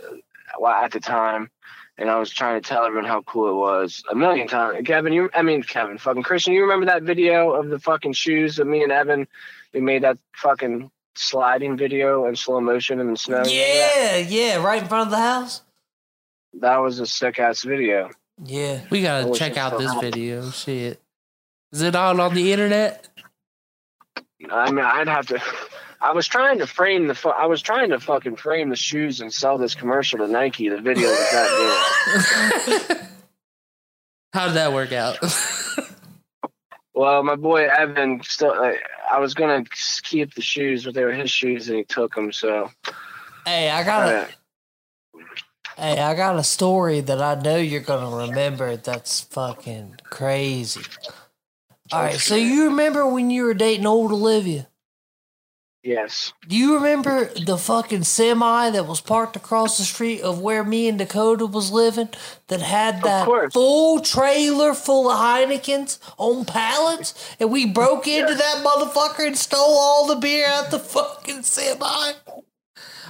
uh, at the time. And I was trying to tell everyone how cool it was a million times. Kevin, you I mean Kevin, fucking Christian, you remember that video of the fucking shoes of me and Evan? We made that fucking sliding video in slow motion in the snow. Yeah, yeah, right in front of the house. that was a sick ass video. Yeah. We gotta check out this had it. video. Shit, is it on on the internet? I mean, I'd have to. I was trying to frame the. fu- I was trying to fucking frame the shoes and sell this commercial to Nike. The video was that did. How did that work out? Well, my boy Evan still. Like, I was gonna keep the shoes, but they were his shoes, and he took them. So, Hey, I got uh, a hey, I got a story that I know you're gonna remember. That's fucking crazy. All right, so you remember when you were dating old Olivia? Yes, Do you remember the fucking semi that was parked across the street of where me and Dakota was living that had that full trailer full of Heinekens on pallets? And we broke into that motherfucker and stole all the beer out the fucking semi?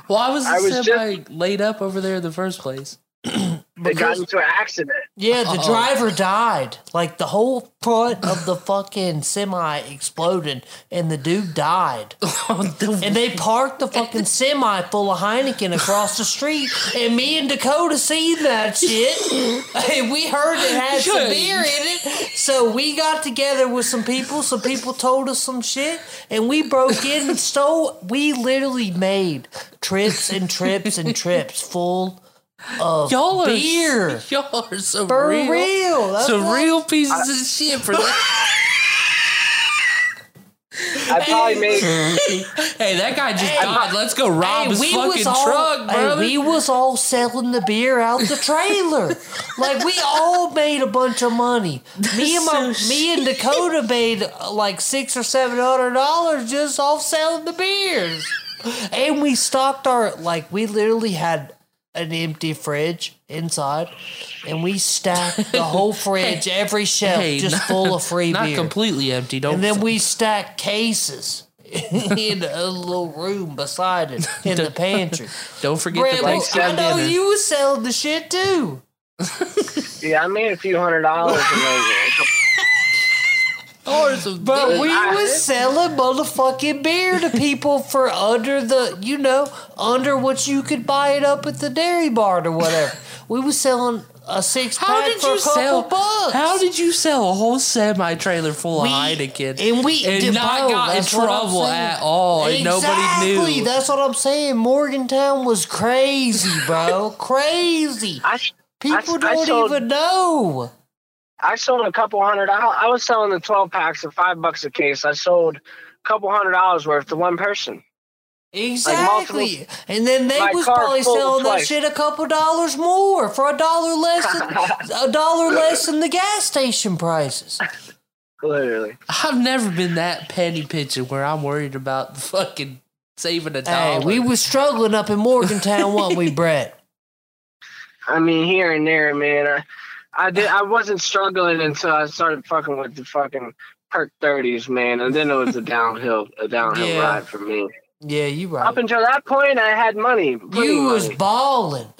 Why was the I was semi laid up over there in the first place? [CLEARS THROAT] they got into an accident. Yeah, the Uh-oh. driver died. Like the whole front of the fucking semi exploded and the dude died. [LAUGHS] And they parked the fucking semi full of Heineken across the street, and me and Dakota seen that shit. [LAUGHS] And we heard it had some beer in it, so we got together with some people. Some people told us some shit, and we broke in and stole. We literally made trips and trips and trips full of y'all are beer. [LAUGHS] Y'all are so For real. real, that's some what- real pieces of shit for that. [LAUGHS] I probably made. [LAUGHS] hey, that guy just died. Let's go rob Hey, his we fucking was all, truck, hey, brother. we was all selling the beer out the trailer. like we all made a bunch of money. Me and my, So me and Dakota made uh, like six or seven hundred dollars just off selling the beers. And we stocked our like we literally had an empty fridge inside, and we stacked the whole [LAUGHS] fridge, every shelf, Hey, just not- full of free Not beer. completely empty. Don't. And then we stacked cases [LAUGHS] in a little room beside it [LAUGHS] in the pantry. don't forget Brad, the well, I know dinner. you was selling the shit too. Yeah, I made a few hundred dollars. and then- Or some But we I- was selling motherfucking beer to people for under the, you know, under what you could buy it up at the dairy bar or whatever. We was selling a six How pack did for you a couple sell? bucks. How did you sell a whole semi trailer full We- of Heineken and we and did- not bro, got in that's what I'm trouble saying. at all, and nobody Exactly, knew? That's what I'm saying. Morgantown was crazy, bro. [LAUGHS] crazy. I, People I don't sold- even know. I sold a couple hundred dollars. I was selling the twelve packs for five bucks a case. I sold a couple hundred dollars worth to one person. Exactly. multiple- and then they My was probably full selling that shit a couple dollars more for a dollar less than [LAUGHS] a dollar less than the gas station prices. Literally. I've never been that penny pitching where I'm worried about the fucking saving a dollar. Hey, dollar. we was struggling up in Morgantown, weren't we, Brett? [LAUGHS] I mean, here and there, man. I, I did. I wasn't struggling until I started fucking with the fucking perk thirties, man, and then it was a downhill, a downhill Yeah. ride for me. Yeah, you right. Up until that point, I had money. You was money. balling.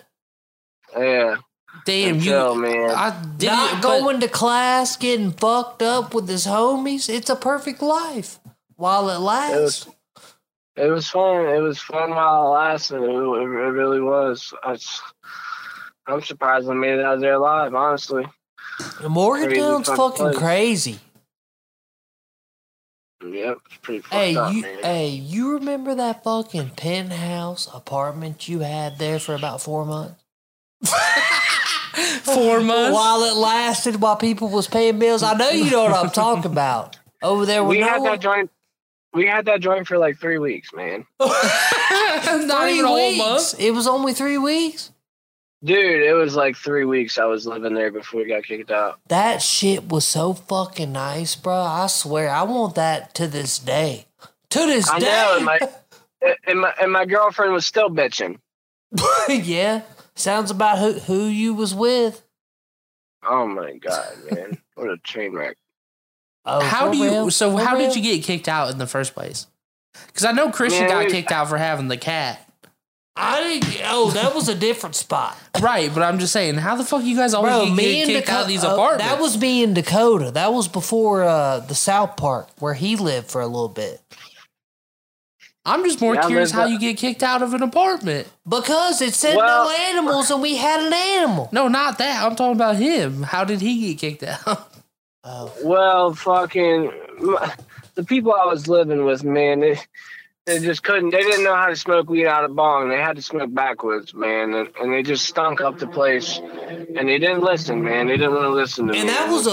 yeah. Damn, you. Man. I did Not going to class, getting fucked up with his homies. It's a perfect life while it lasts. It was. It was fun. It was fun while it lasted. It, it, really was. I was, I'm surprised I made it out there alive. Honestly. And Morgantown's fun fucking place. crazy. Yep. It's pretty fucked Hey, up, you, man. hey, you remember that fucking penthouse apartment you had there for about four months? [LAUGHS] four months. While it lasted, while people was paying bills. I know you know what I'm talking about. Over there with we no had one. that joint. We had that joint for like three weeks, man. [LAUGHS] [LAUGHS] Not three even a whole weeks. month. It was only three weeks. Dude, it was like three weeks I was living there before we got kicked out. That shit was so fucking nice, bro. I swear, I want that to this day. To this I day. know, and my [LAUGHS] and my and my girlfriend was still bitching. [LAUGHS] yeah. Sounds about who who you was with. Oh my god, man, [LAUGHS] what a train wreck! Oh, how do you? real? So For how real? did you get kicked out in the first place? Because I know Christian Man, got we- kicked out for having the cat. I didn't. Oh, that was a different spot. Right, but I'm just saying, how the fuck you guys always Bro, get, me get and kicked out of Dakota. these uh, apartments? that was me in Dakota. That was before uh, the South Park where he lived for a little bit. I'm just more Yeah, I curious lived how up- you get kicked out of an apartment. Because it said Well- no animals, and we had an animal. No, not that. I'm talking about him. How did he get kicked out? [LAUGHS] Oh, Well, fucking the people I was living with, man, they they just couldn't. They didn't know how to smoke weed out of a bong. They had to smoke backwards, man, and, and they just stunk up the place. And they didn't listen, man. They didn't want to listen to me. And that was a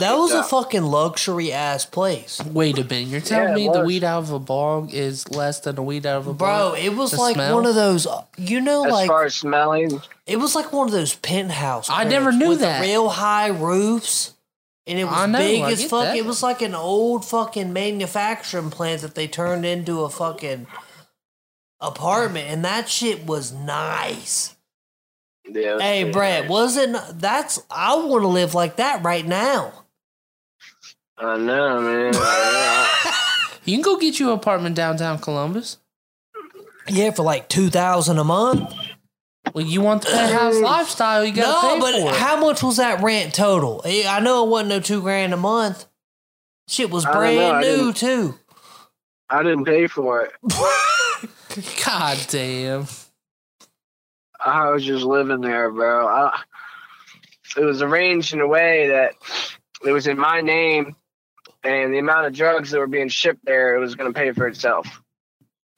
that was a fucking luxury ass place, Wait a minute. You're telling Yeah, it me the weed out of a bong is less than the weed out of a bro. bong? It was The like smell? one of those, you know, like As like far as smelling, it was like one of those penthouse. I never knew with that. real high roofs, and it was know, big I as fuck. that. It was like an old fucking manufacturing plant that they turned into a fucking apartment, and that shit was nice. yeah. Hey, Brad, nice. wasn't that's? I want to live like that right now. I know, man. [LAUGHS] You can go get you an apartment downtown Columbus. Yeah, for like two thousand a month. Well, you want the penthouse lifestyle, you gotta No, pay but for it. how much was that rent total? I know it wasn't no two grand a month. Shit was I don't know, brand I new didn't- too. I didn't pay for it. [LAUGHS] God damn. I was just living there, bro. I, it was arranged in a way that it was in my name, and the amount of drugs that were being shipped there, it was going to pay for itself.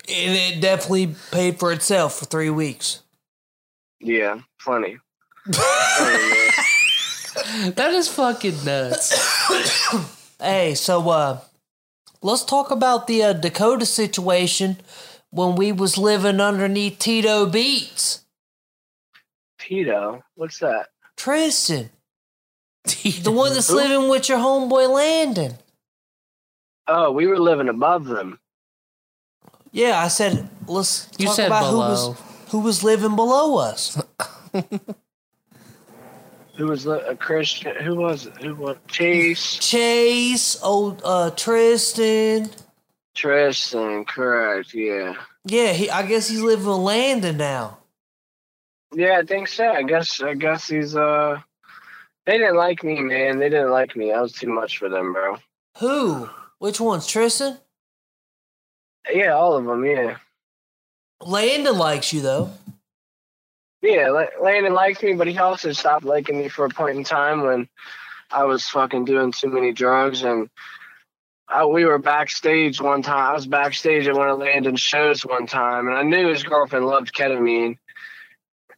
And it definitely paid for itself for three weeks. Yeah, funny. Funny. [LAUGHS] That is fucking nuts. [COUGHS] Hey, so uh let's talk about the uh, Dakota situation when we was living underneath Tito Beats. Tito, what's that? Tristan, the one that's living with your homeboy Landon. Oh, we were living above them. Yeah, I said let's You said about who below. Who was living below us. [LAUGHS] Who was li- a Christian? Who was it? Who was Chase? Chase, old uh Tristan. Tristan, correct? Yeah, Yeah, he I guess he's living with Landon now. yeah, I think so. I guess, I guess he's uh. They didn't like me, man. They didn't like me. I was too much for them, bro. Who? Which one's Tristan? Yeah, all of them. Yeah. Landon likes you though. Yeah, La- Landon liked me, but he also stopped liking me for a point in time when I was fucking doing too many drugs. And I, we were backstage one time. I was backstage at one of Landon's shows one time, and I knew his girlfriend loved ketamine.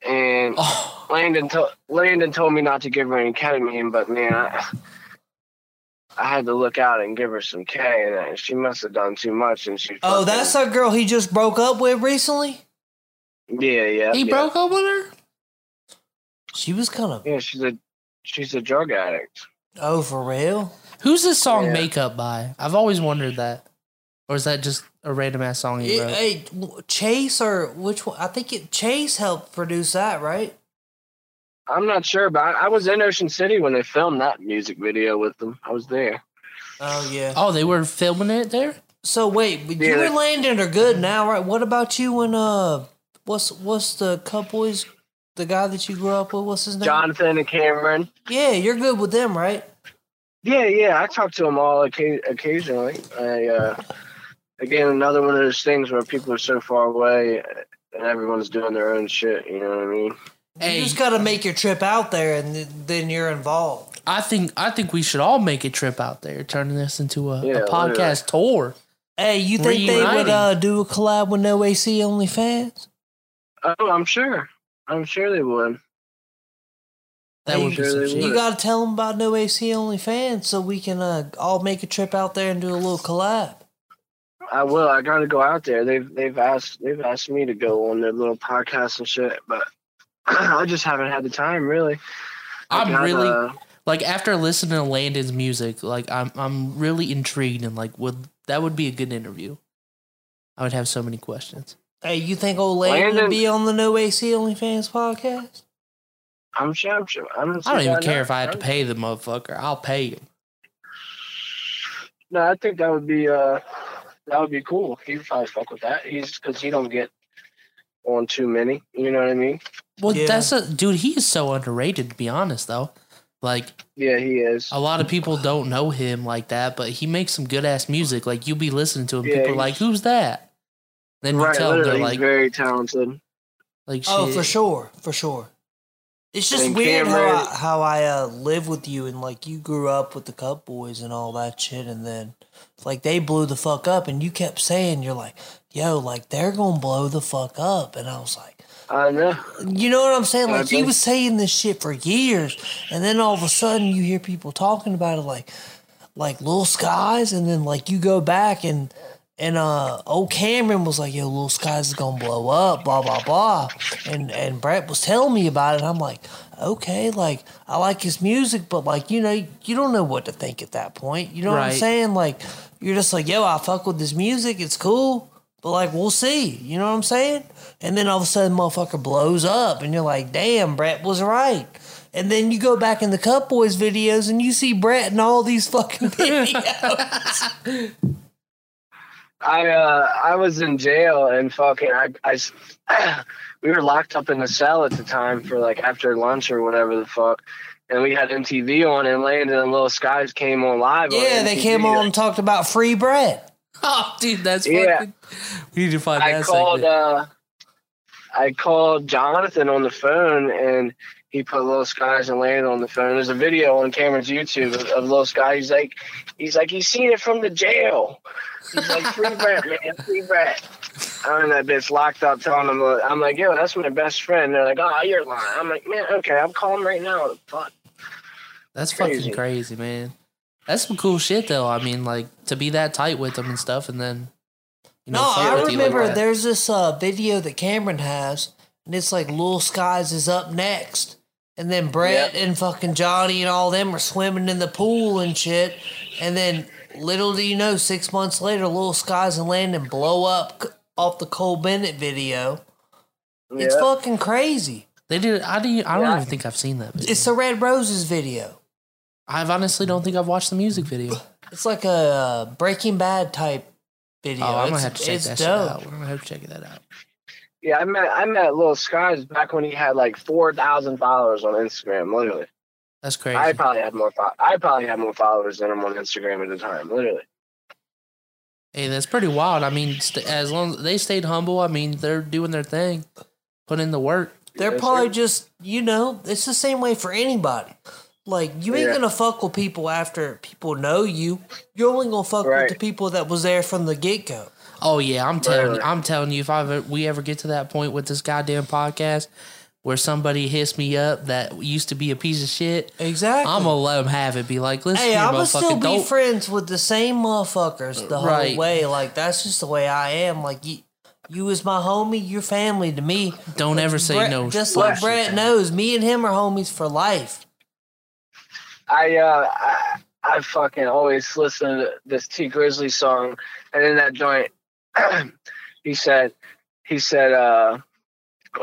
And Oh, Landon, to- Landon told me not to give her any ketamine, but man, I, I had to look out and give her some K, and she must have done too much. And she. Oh, that's that girl he just broke up with recently? Yeah, yeah. he yeah. broke up with her? She was kind of Yeah, she's a she's a drug addict. Oh, for real? Who's this song Yeah. Makeup by? I've always wondered that. Or is that just a random ass song he It- wrote? hey, Chase or which one? I think it, Chase helped produce that, right? I'm not sure, but I, I was in Ocean City when they filmed that music video with them. I was there. Oh yeah. Oh, they were filming it there? So wait, but you Yeah. and Landon are good now, right? What about you and uh, what's what's the couple the guy that you grew up with? What's his name? Jonathan and Cameron. Yeah, you're good with them, right? Yeah, yeah, I talk to them all occa- occasionally. I, uh, again, another one of those things where people are so far away and everyone's doing their own shit. You know what I mean? Hey, You just got to make your trip out there, and then you're involved. I think I think we should all make a trip out there, turning this into a, Yeah, a podcast tour. Hey, you think they would uh, do a collab with No AC OnlyFans? Oh, I'm sure. I'm sure they would. That would be sure some they would. You got to tell them about No AC OnlyFans so we can uh, all make a trip out there and do a little collab. I will. I got to go out there. They've they've asked they've asked me to go on their little podcast and shit, but [CLEARS THROAT] I just haven't had the time really. I I'm got, really uh, like after listening to Landon's music, like I'm I'm really intrigued and like would that would be a good interview. I would have so many questions. Hey, you think old Landon would be on the No AC OnlyFans podcast? I'm sure. I'm sure. I don't, I don't even why care not. if I had to pay the motherfucker. I'll pay him. No, I think that would be uh that would be cool. He'd probably fuck with that. He's because he don't get on too many. You know what I mean? Well, Yeah. that's a dude. He is so underrated, to be honest. Though, like Yeah, he is. a lot of people don't know him like that, but he makes some good ass music. Like you'll be listening to him, Yeah, people are like, "Who's that?" Then you right, tell them they're he's like, very talented. "Like Oh, for sure, for sure. It's just weird how I, how I uh, live with you and like you grew up with the Cup Boys and all that shit, and then like they blew the fuck up, and you kept saying you're like, yo, like they're gonna blow the fuck up, and I was like. I know. You know what I'm saying? Like he was saying this shit for years, and then all of a sudden you hear people talking about it, like like Lil Skies, and then like you go back and and uh old Cameron was like, "Yo, Lil Skies is gonna blow up," blah blah blah, and and Brett was telling me about it. I'm like, okay, like I like his music, but like you know, you don't know what to think at that point. You know what I'm saying? Like you're just like, yo, I fuck with his music, it's cool. But like we'll see, you know what I'm saying? And then all of a sudden, motherfucker blows up, and you're like, "Damn, Brett was right." And then you go back in the Cup Boys videos, and you see Brett in all these fucking [LAUGHS] videos. [LAUGHS] I uh I was in jail and fucking I I s- [CLEARS THROAT] we were locked up in the cell at the time for like after lunch or whatever the fuck. And we had MTV on and Landon and Lil Skies came on live. on yeah, they came on and talked about free bread. [LAUGHS] Oh, dude, that's Yeah. fucking. We need to find I that called uh I called Jonathan on the phone and he put Lil Skies and Landon on the phone. There's a video on Cameron's YouTube of, of Little Sky. He's like he's like he's seen it from the jail. He's like free Brett, man, free Brett. I'm in that bitch locked up telling them I'm like, yo, that's my best friend. They're like, oh, you're lying. I'm like, man, okay, I'm calling right now. Fuck. That's crazy. fucking crazy, man. That's some cool shit, though. I mean, like to be that tight with them and stuff, and then you know, No, I with you like remember there's this uh, video that Cameron has, and it's like Lil Skies is up next, and then Brett and fucking Johnny and all them are swimming in the pool and shit, and then little do you know, six months later, Lil Skies and Landon blow up off the Cole Bennett video. It's fucking crazy. They did. I do. I don't Yeah. even think I've seen that. Video. It's the Red Roses video. I honestly don't think I've watched the music video. [SIGHS] It's like a uh, Breaking Bad type video. Oh, I'm gonna it's, have to check that dope. out. We're gonna have to check that out. Yeah, I met I met Lil Skies back when he had like four thousand followers on Instagram, literally. That's crazy. I probably had more. Fo- I probably had more followers than him on Instagram at the time. Literally. Hey, that's pretty wild. I mean, st- as long as they stayed humble, I mean, they're doing their thing, putting in the work. They're Yes, probably sir. just, you know, it's the same way for anybody. Like you ain't Yeah. gonna fuck with people after people know you. You're only gonna fuck Right. with the people that was there from the get go. Oh yeah, I'm telling Right. I'm telling you, if I ever, we ever get to that point with this goddamn podcast where somebody hits me up that used to be a piece of shit, Exactly. I'm gonna let them have it. Be like, listen, hey, here, I'm gonna still be don't friends with the same motherfuckers the whole Right. way. Like that's just the way I am. Like you, you is my homie. You're family to me. don't ever say Brett- no. Just like shit. Brett knows, me and him are homies for life. I uh I, I fucking always listen to this Tee Grizzley song, and in that joint, [CLEARS THROAT] he said, he said, uh.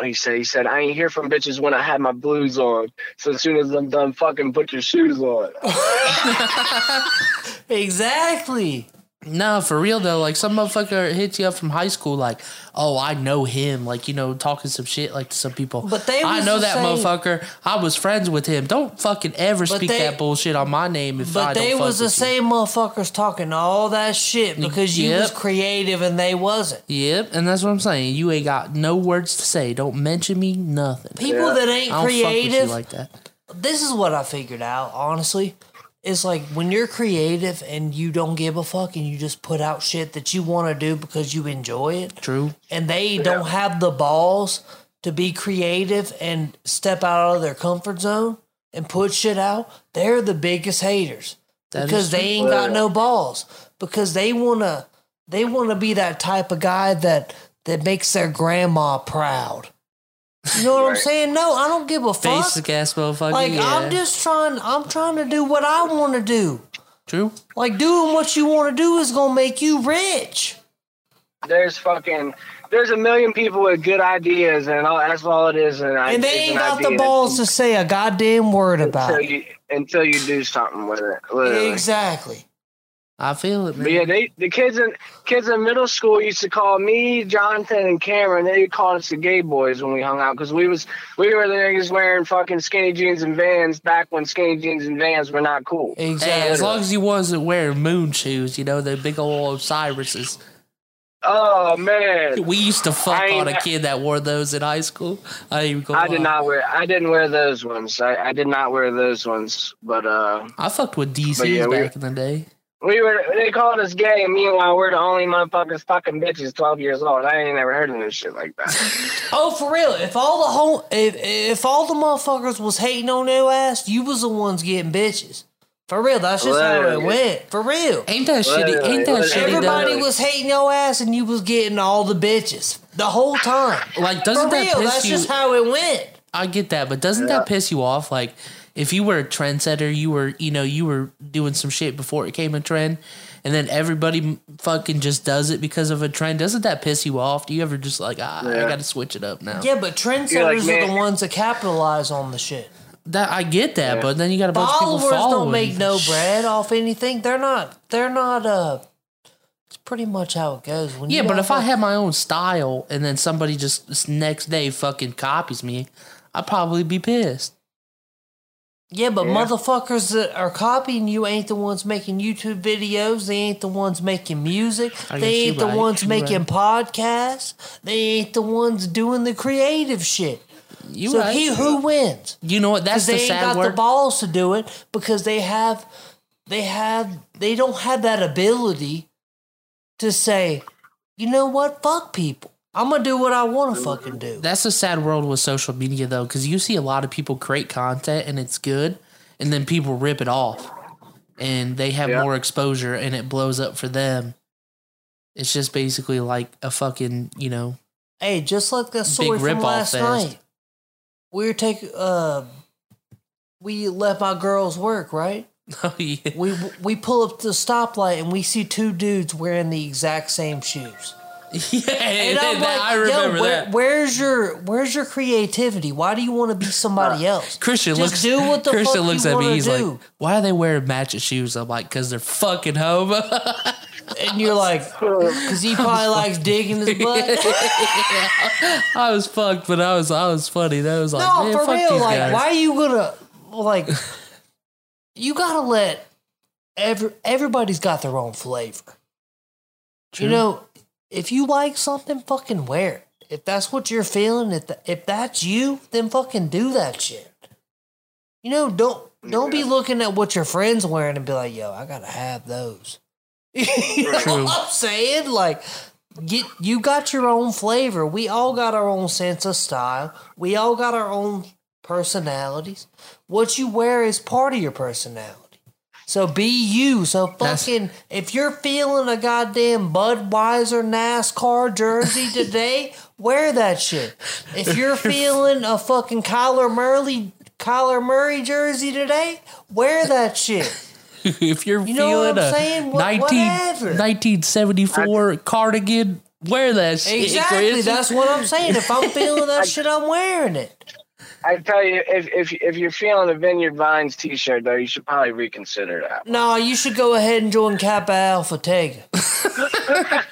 He said? He said, "I ain't hear from bitches when I had my blues on. So as soon as I'm done, fucking put your shoes on." [LAUGHS] Exactly. No, for real though. Like some motherfucker hits you up from high school, like, oh, I know him. Like you know, talking some shit like to some people. But they I know the that same- motherfucker. I was friends with him. Don't fucking ever But speak they- that bullshit on my name if I But don't they fuck was the with you. same motherfuckers talking all that shit because you was creative and they wasn't. Yep, and that's what I'm saying. You ain't got no words to say. Don't mention me. Nothing. People Yeah. that I ain't don't fuck with you creative, like that. this is what I figured out, honestly. It's like when you're creative and you don't give a fuck and you just put out shit that you want to do because you enjoy it, True. and they don't have the balls to be creative and step out of their comfort zone and put shit out, they're the biggest haters That because they ain't got no balls. Because they wanna they wanna be that type of guy that that makes their grandma proud. You know what I'm saying? No, I don't give a fuck. Basic ass motherfucker. Like yeah. I'm just trying. I'm trying to do what I want to do. True. Like doing what you want to do is gonna make you rich. There's fucking there's a million people with good ideas, and all, that's all it is. And, I, And they ain't an got the balls to say a goddamn word about until it. you until you do something with it. Literally. Exactly. I feel it, man. But yeah, they the kids in kids in middle school used to call me, Jonathan, and Cameron. They called us the gay boys when we hung out because we was we were the niggas wearing fucking skinny jeans and Vans back when skinny jeans and Vans were not cool. Exactly. Hey, as long as you wasn't wearing moon shoes, you know, the big old Osiris's. Oh man, We used to fuck I on a kid that wore those in high school. I ain't even gonna I did lie. not wear. I didn't wear those ones. I, I did not wear those ones. But uh, I fucked with DCs But yeah, we- back in the day. We were. They called us gay, and meanwhile, we're the only motherfuckers fucking bitches, twelve years old. I ain't never heard of this shit like that. [LAUGHS] Oh, for real. If all the whole if if all the motherfuckers was hating on your ass, you was the ones getting bitches. For real, that's just how it went. For real. Ain't that shitty? Ain't that Literally, shitty? Everybody though? was hating your ass and you was getting all the bitches the whole time. like, doesn't that real, piss that's you? just how it went. I get that, but doesn't Yeah. that piss you off? Like, if you were a trendsetter, you were, you know, you were doing some shit before it came a trend, and then everybody fucking just does it because of a trend. Doesn't that piss you off? Do you ever just like, ah, I got to switch it up now? Yeah, but trendsetters You're like, are the ones that capitalize on the shit. That I get that, Yeah. but then you got a bunch Followers of people following. don't make no bread off anything. They're not. They're not. Uh, it's pretty much how it goes. When Yeah, but have if I had my own style and then somebody just s- next day fucking copies me, I'd probably be pissed. Yeah, but Yeah. motherfuckers that are copying you ain't the ones making YouTube videos. They ain't the ones making music. They ain't the right, ones making podcasts. They ain't the ones doing the creative shit. You so right. he who wins? You know what? That's Because they the ain't sad got the balls to do it because they have, they have, they don't have that ability to say, you know what, fuck people. I'm gonna do what I want to fucking do. That's a sad world with social media, though, because you see a lot of people create content and it's good, and then people rip it off, and they have Yeah. more exposure, and it blows up for them. It's just basically like a fucking, you know, Hey, just like that story from last fest. night. We were taking, uh, we left my girls work, right? [LAUGHS] oh yeah, We we pull up to the stoplight and we see two dudes wearing the exact same shoes. [LAUGHS] yeah. And I'm that- I like, remember yo, where, that. where's your where's your creativity? Why do you want to be somebody else? Christian Just looks. do what the Christian fuck looks you at me. He's do. like, "Why are they wearing matching shoes?" I'm like, "Cause they're fucking homo." [LAUGHS] And you're like, [LAUGHS] because he probably likes digging his butt. I was fucked, but I was I was funny. That was like, no, man, for real. Like, guys. why are you gonna like? You gotta let every everybody's got their own flavor. True. You know, if you like something, fucking wear it. If that's what you're feeling, if th- if that's you, then fucking do that shit. You know, don't don't be looking at what your friends wearing and be like, "Yo, I gotta have those." [LAUGHS] you know True. what I'm saying? Like, get you got your own flavor. We all got our own sense of style. We all got our own personalities. What you wear is part of your personality. So be you. So That's- fucking if you're feeling a goddamn Budweiser NASCAR jersey [LAUGHS] today, wear that shit. If you're [LAUGHS] feeling a fucking Kyler Murray Kyler Murray jersey today, wear that shit. [LAUGHS] if you're You feeling a saying? Wha- 19, whatever. 1974 cardigan, wear that shit. Exactly. Chris. That's what I'm saying. If I'm feeling that shit, I'm wearing it. I tell you, if if if you're feeling a Vineyard Vines T-shirt though, you should probably reconsider that. No, you should go ahead and join Kappa Alpha Theta. [LAUGHS]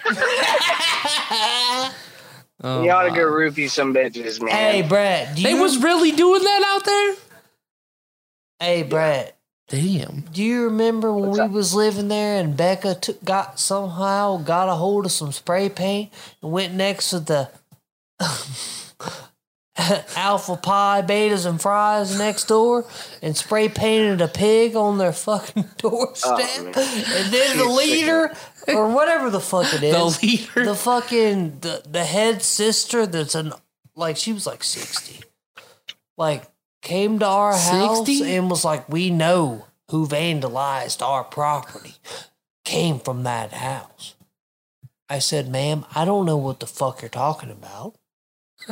Oh, you ought to go roofie some bitches, man. Hey, Brad. Do They you, was really doing that out there. Hey, Brad. Damn. Do you remember when What's we up? was living there and Becca took, got somehow got a hold of some spray paint and went next to the [LAUGHS] [LAUGHS] Alpha Pie betas and fries next door and spray painted a pig on their fucking [LAUGHS] doorstep? Oh, and then the She's leader or whatever the fuck it [LAUGHS] is, The leader. the fucking the, the head sister that's an like she was like 60 like came to our house and was like we know who vandalized our property. Came from that house. I said ma'am i don't know what the fuck you're talking about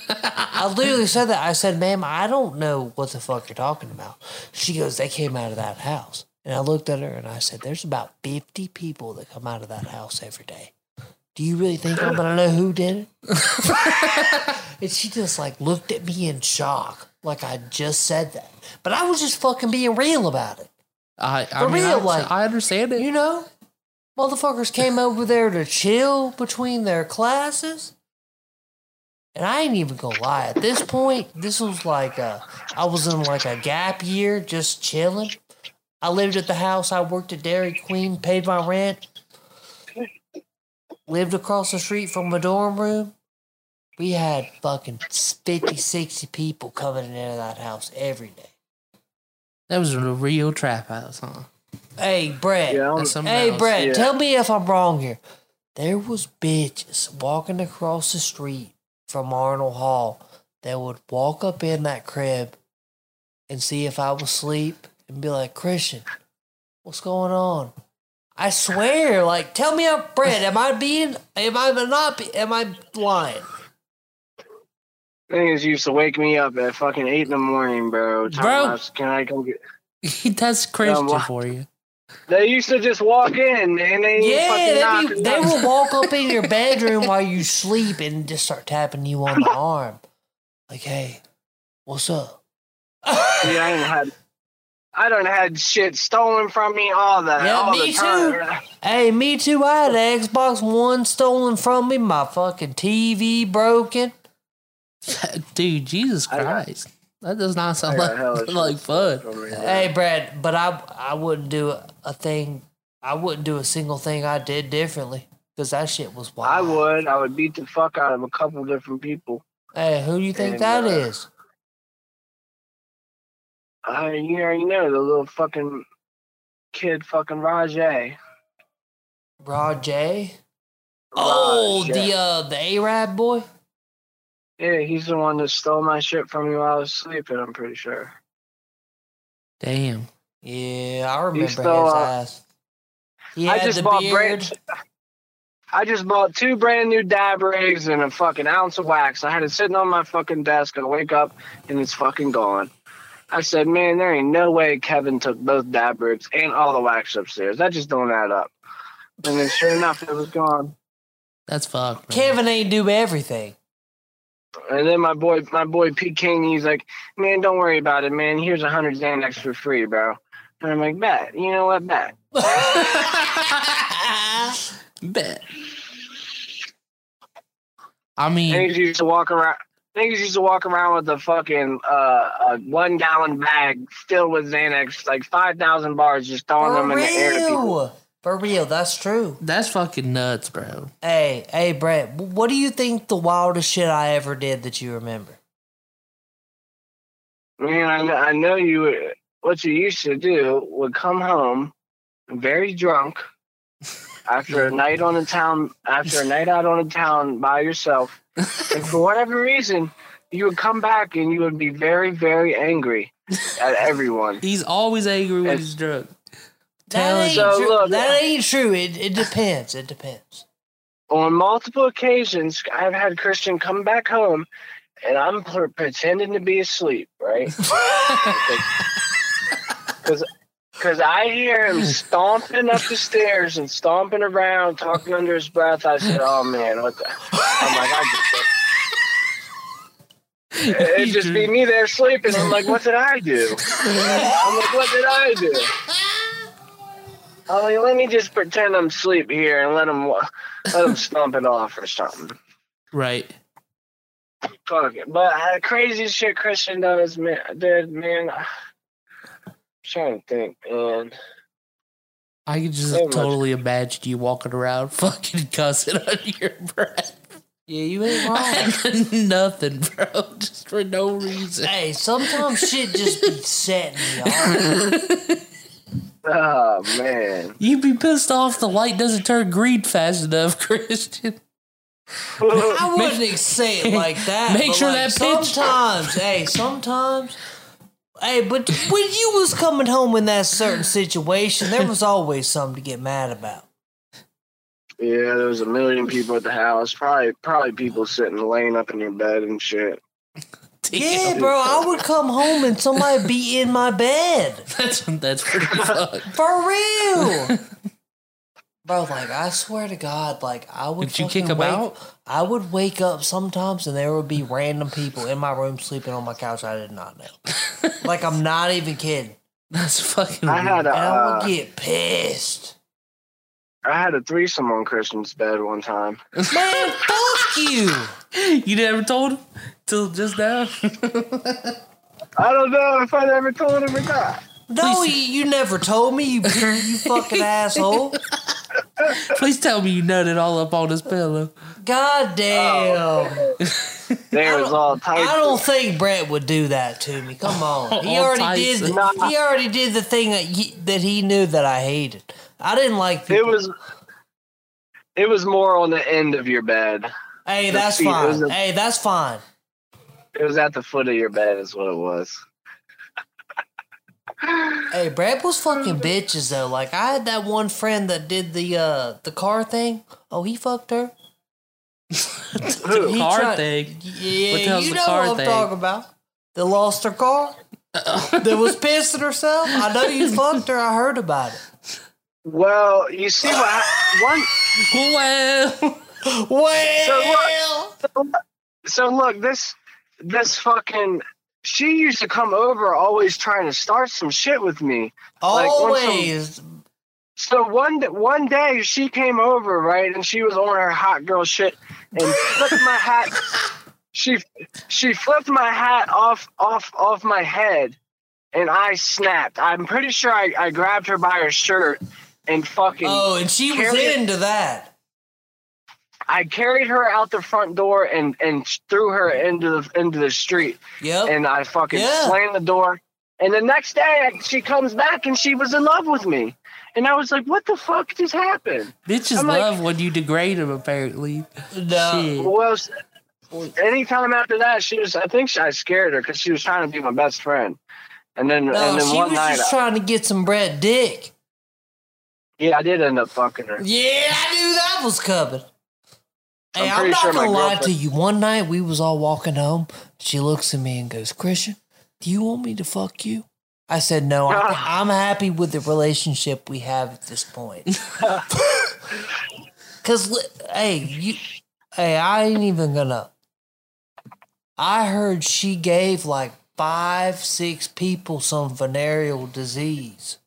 i literally said that i said ma'am i don't know what the fuck you're talking about she goes they came out of that house and i looked at her and i said there's about 50 people that come out of that house every day do you really think I'm gonna know who did it? [LAUGHS] and she just like looked at me in shock, like I just said that. But I was just fucking being real about it. I, I For mean, real, I, like- I understand it. You know? Motherfuckers came over there to chill between their classes. And I ain't even gonna lie. At this point, this was like a, I was in like a gap year, just chilling. I lived at the house. I worked at Dairy Queen, paid my rent. lived across the street from a dorm room, we had fucking 50, 60 people coming into that house every day. That was a real trap house, huh? Hey, Brett. Yeah, Hey, else. Brett, yeah. tell me if I'm wrong here. There was bitches walking across the street from Arnold Hall that would walk up in that crib and see if I was asleep and be like, Christian, what's going on? I swear, like, tell me I'm Brett. Am I being? Am I not? Be, am I lying? Niggas used to wake me up at fucking eight in the morning, bro. talking Bro. Can I come get? [LAUGHS] That's Christian wha- for you. They used to just walk in and they Yeah, fucking knock they, will walk up in your [LAUGHS] bedroom while you sleep and just start tapping you on the [LAUGHS] arm, like, "Hey, what's up?" Yeah, I didn't had. I don't had shit stolen from me all that. Yeah, all me the time. too. Hey, me too. I had an Xbox One stolen from me. My fucking TV broken. [LAUGHS] Dude, Jesus Christ. That does not sound I got hella like, [LAUGHS] shit like fun. Hey, Brad, but I I wouldn't do a thing. I wouldn't do a single thing I did differently because that shit was wild. I would. I would beat the fuck out of a couple different people. Hey, who do you think And, that uh, is? Uh, you already know the little fucking kid, fucking Rajay. Rod J. Oh, Raj, the uh the Arab boy. Yeah, he's the one that stole my shit from me while I was sleeping. I'm pretty sure. Damn. Yeah, I remember his stole, uh, ass. He I just the bought beard. brand. I just bought two brand new dab rigs and a fucking ounce of wax. I had it sitting on my fucking desk. I wake up and it's fucking gone. I said, man, there ain't no way Kevin took both dab rigs and all the wax upstairs. That just don't add up. And then sure enough, it was gone. That's fucked. man. Kevin ain't do everything. And then my boy, my boy Pete King, he's like, man, don't worry about it, man. Here's a hundred Xanax for free, bro. And I'm like, bet. You know what, bet. [LAUGHS] Bet. I mean, Niggas used to walk around. Niggas used to walk around with a fucking uh, a one gallon bag filled with Xanax, like five thousand bars, just throwing them in the air to people. real. For real, that's true. that's fucking nuts, bro. Hey, hey, Brett, what do you think the wildest shit I ever did that you remember? Man, I know, I know you. would- What you used to do would come home very drunk [LAUGHS] after a night on the town, after a night out on the town by yourself, and for whatever reason, you would come back and you would be very, very angry at everyone. [LAUGHS] He's always angry when It's- he's drunk. That ain't, So, true. look- that ain't true. It, it depends. It depends. on multiple occasions, I've had Christian come back home, and I'm pr- pretending to be asleep, right? [LAUGHS] Because I hear him stomping up the stairs and stomping around, talking under his breath. I said, "Oh man, what the?" I'm like, I just. It'd [LAUGHS] just be me there sleeping. I'm like, what did I do? I'm like, what did I do? I'm like, let me just pretend I'm asleep here and let him let him stomp it off or something. Right. Fuck it. But uh, crazy shit Christian does, man, did, man. I'm trying to think, man. I could just So much. totally imagine you walking around [LAUGHS] fucking cussing under your breath. Yeah, you ain't wrong. [LAUGHS] Nothing, bro. Just for no reason. hey, sometimes shit just be setting me off. [LAUGHS] Oh man. You'd be pissed off the light doesn't turn green fast enough, [LAUGHS] Christian. I wouldn't say it like that. [LAUGHS] Make sure like that pitch- Sometimes, hey, sometimes. Hey, but when you was coming home in that certain situation, there was always something to get mad about. Yeah, there was a million people at the house. Probably, probably people sitting laying up in your bed and shit. Yeah, bro, I would come home and somebody be in my bed. [LAUGHS] That's that's pretty fucked. [LAUGHS] For real. Bro, like I swear to God, like I would. Did you kick fucking 'em wake- out? I would wake up sometimes, and there would be random people in my room sleeping on my couch. I did not know. [LAUGHS] like I'm not even kidding, That's fucking. I had a, and I would uh, get pissed. I had a threesome on Christian's bed one time. Man, fuck you. You never told him till just now. [LAUGHS] I don't know if I ever told him or not. No, you, you never told me, you, you fucking [LAUGHS] asshole. Please tell me you nutted all up on his pillow. God damn. Oh. There was all types. I don't think Brett would do that to me. Come [LAUGHS] on. He All already did. types The, he already did the thing that he, that he knew that I hated. I didn't like It was. It was more on the end of your bed. hey, that's feet, fine. a- Hey, that's fine. It was at the foot of your bed, is what it was. [LAUGHS] Hey, Brett was fucking bitches though. Like I had that one friend that did the uh the car thing. Oh, he fucked her. The [LAUGHS] He car tried- thing. Yeah, What the you the know car what I'm thing? talking about. That lost her car. [LAUGHS] that was pissing herself. I know you fucked her. I heard about it. Well, you see what hap- one. Well, Well, So look, this this fucking. She used to come over, always trying to start some shit with me. Like, once some- always. So one one day she came over, right, and she was on her hot girl shit and flipped my hat. [LAUGHS] She she flipped my hat off off off my head, and I snapped. I'm pretty sure I, I grabbed her by her shirt and fucking. Oh, and she was Carry it- into that. I carried her out the front door and and threw her into the into the street, Yep. and I fucking Yeah. slammed the door. And the next day she comes back and she was in love with me, and I was like, "What the fuck just happened?" bitches I'm like- love when you degrade them. Apparently, no. shit. Well, anytime after that, she was. I think I scared her because she was trying to be my best friend. And then, No, and then she one was night, just I- trying to get some bread dick. yeah, I did end up fucking her. Yeah, I knew that was coming. Hey, I'm I'm, not sure gonna lie to you. One night we was all walking home. She looks at me and goes, "Christian, do you want me to fuck you?" I said, "No, I, [LAUGHS] I'm happy with the relationship we have at this point." [LAUGHS] Cause, hey, you, hey, I ain't even gonna. I heard she gave like five, six people some venereal disease.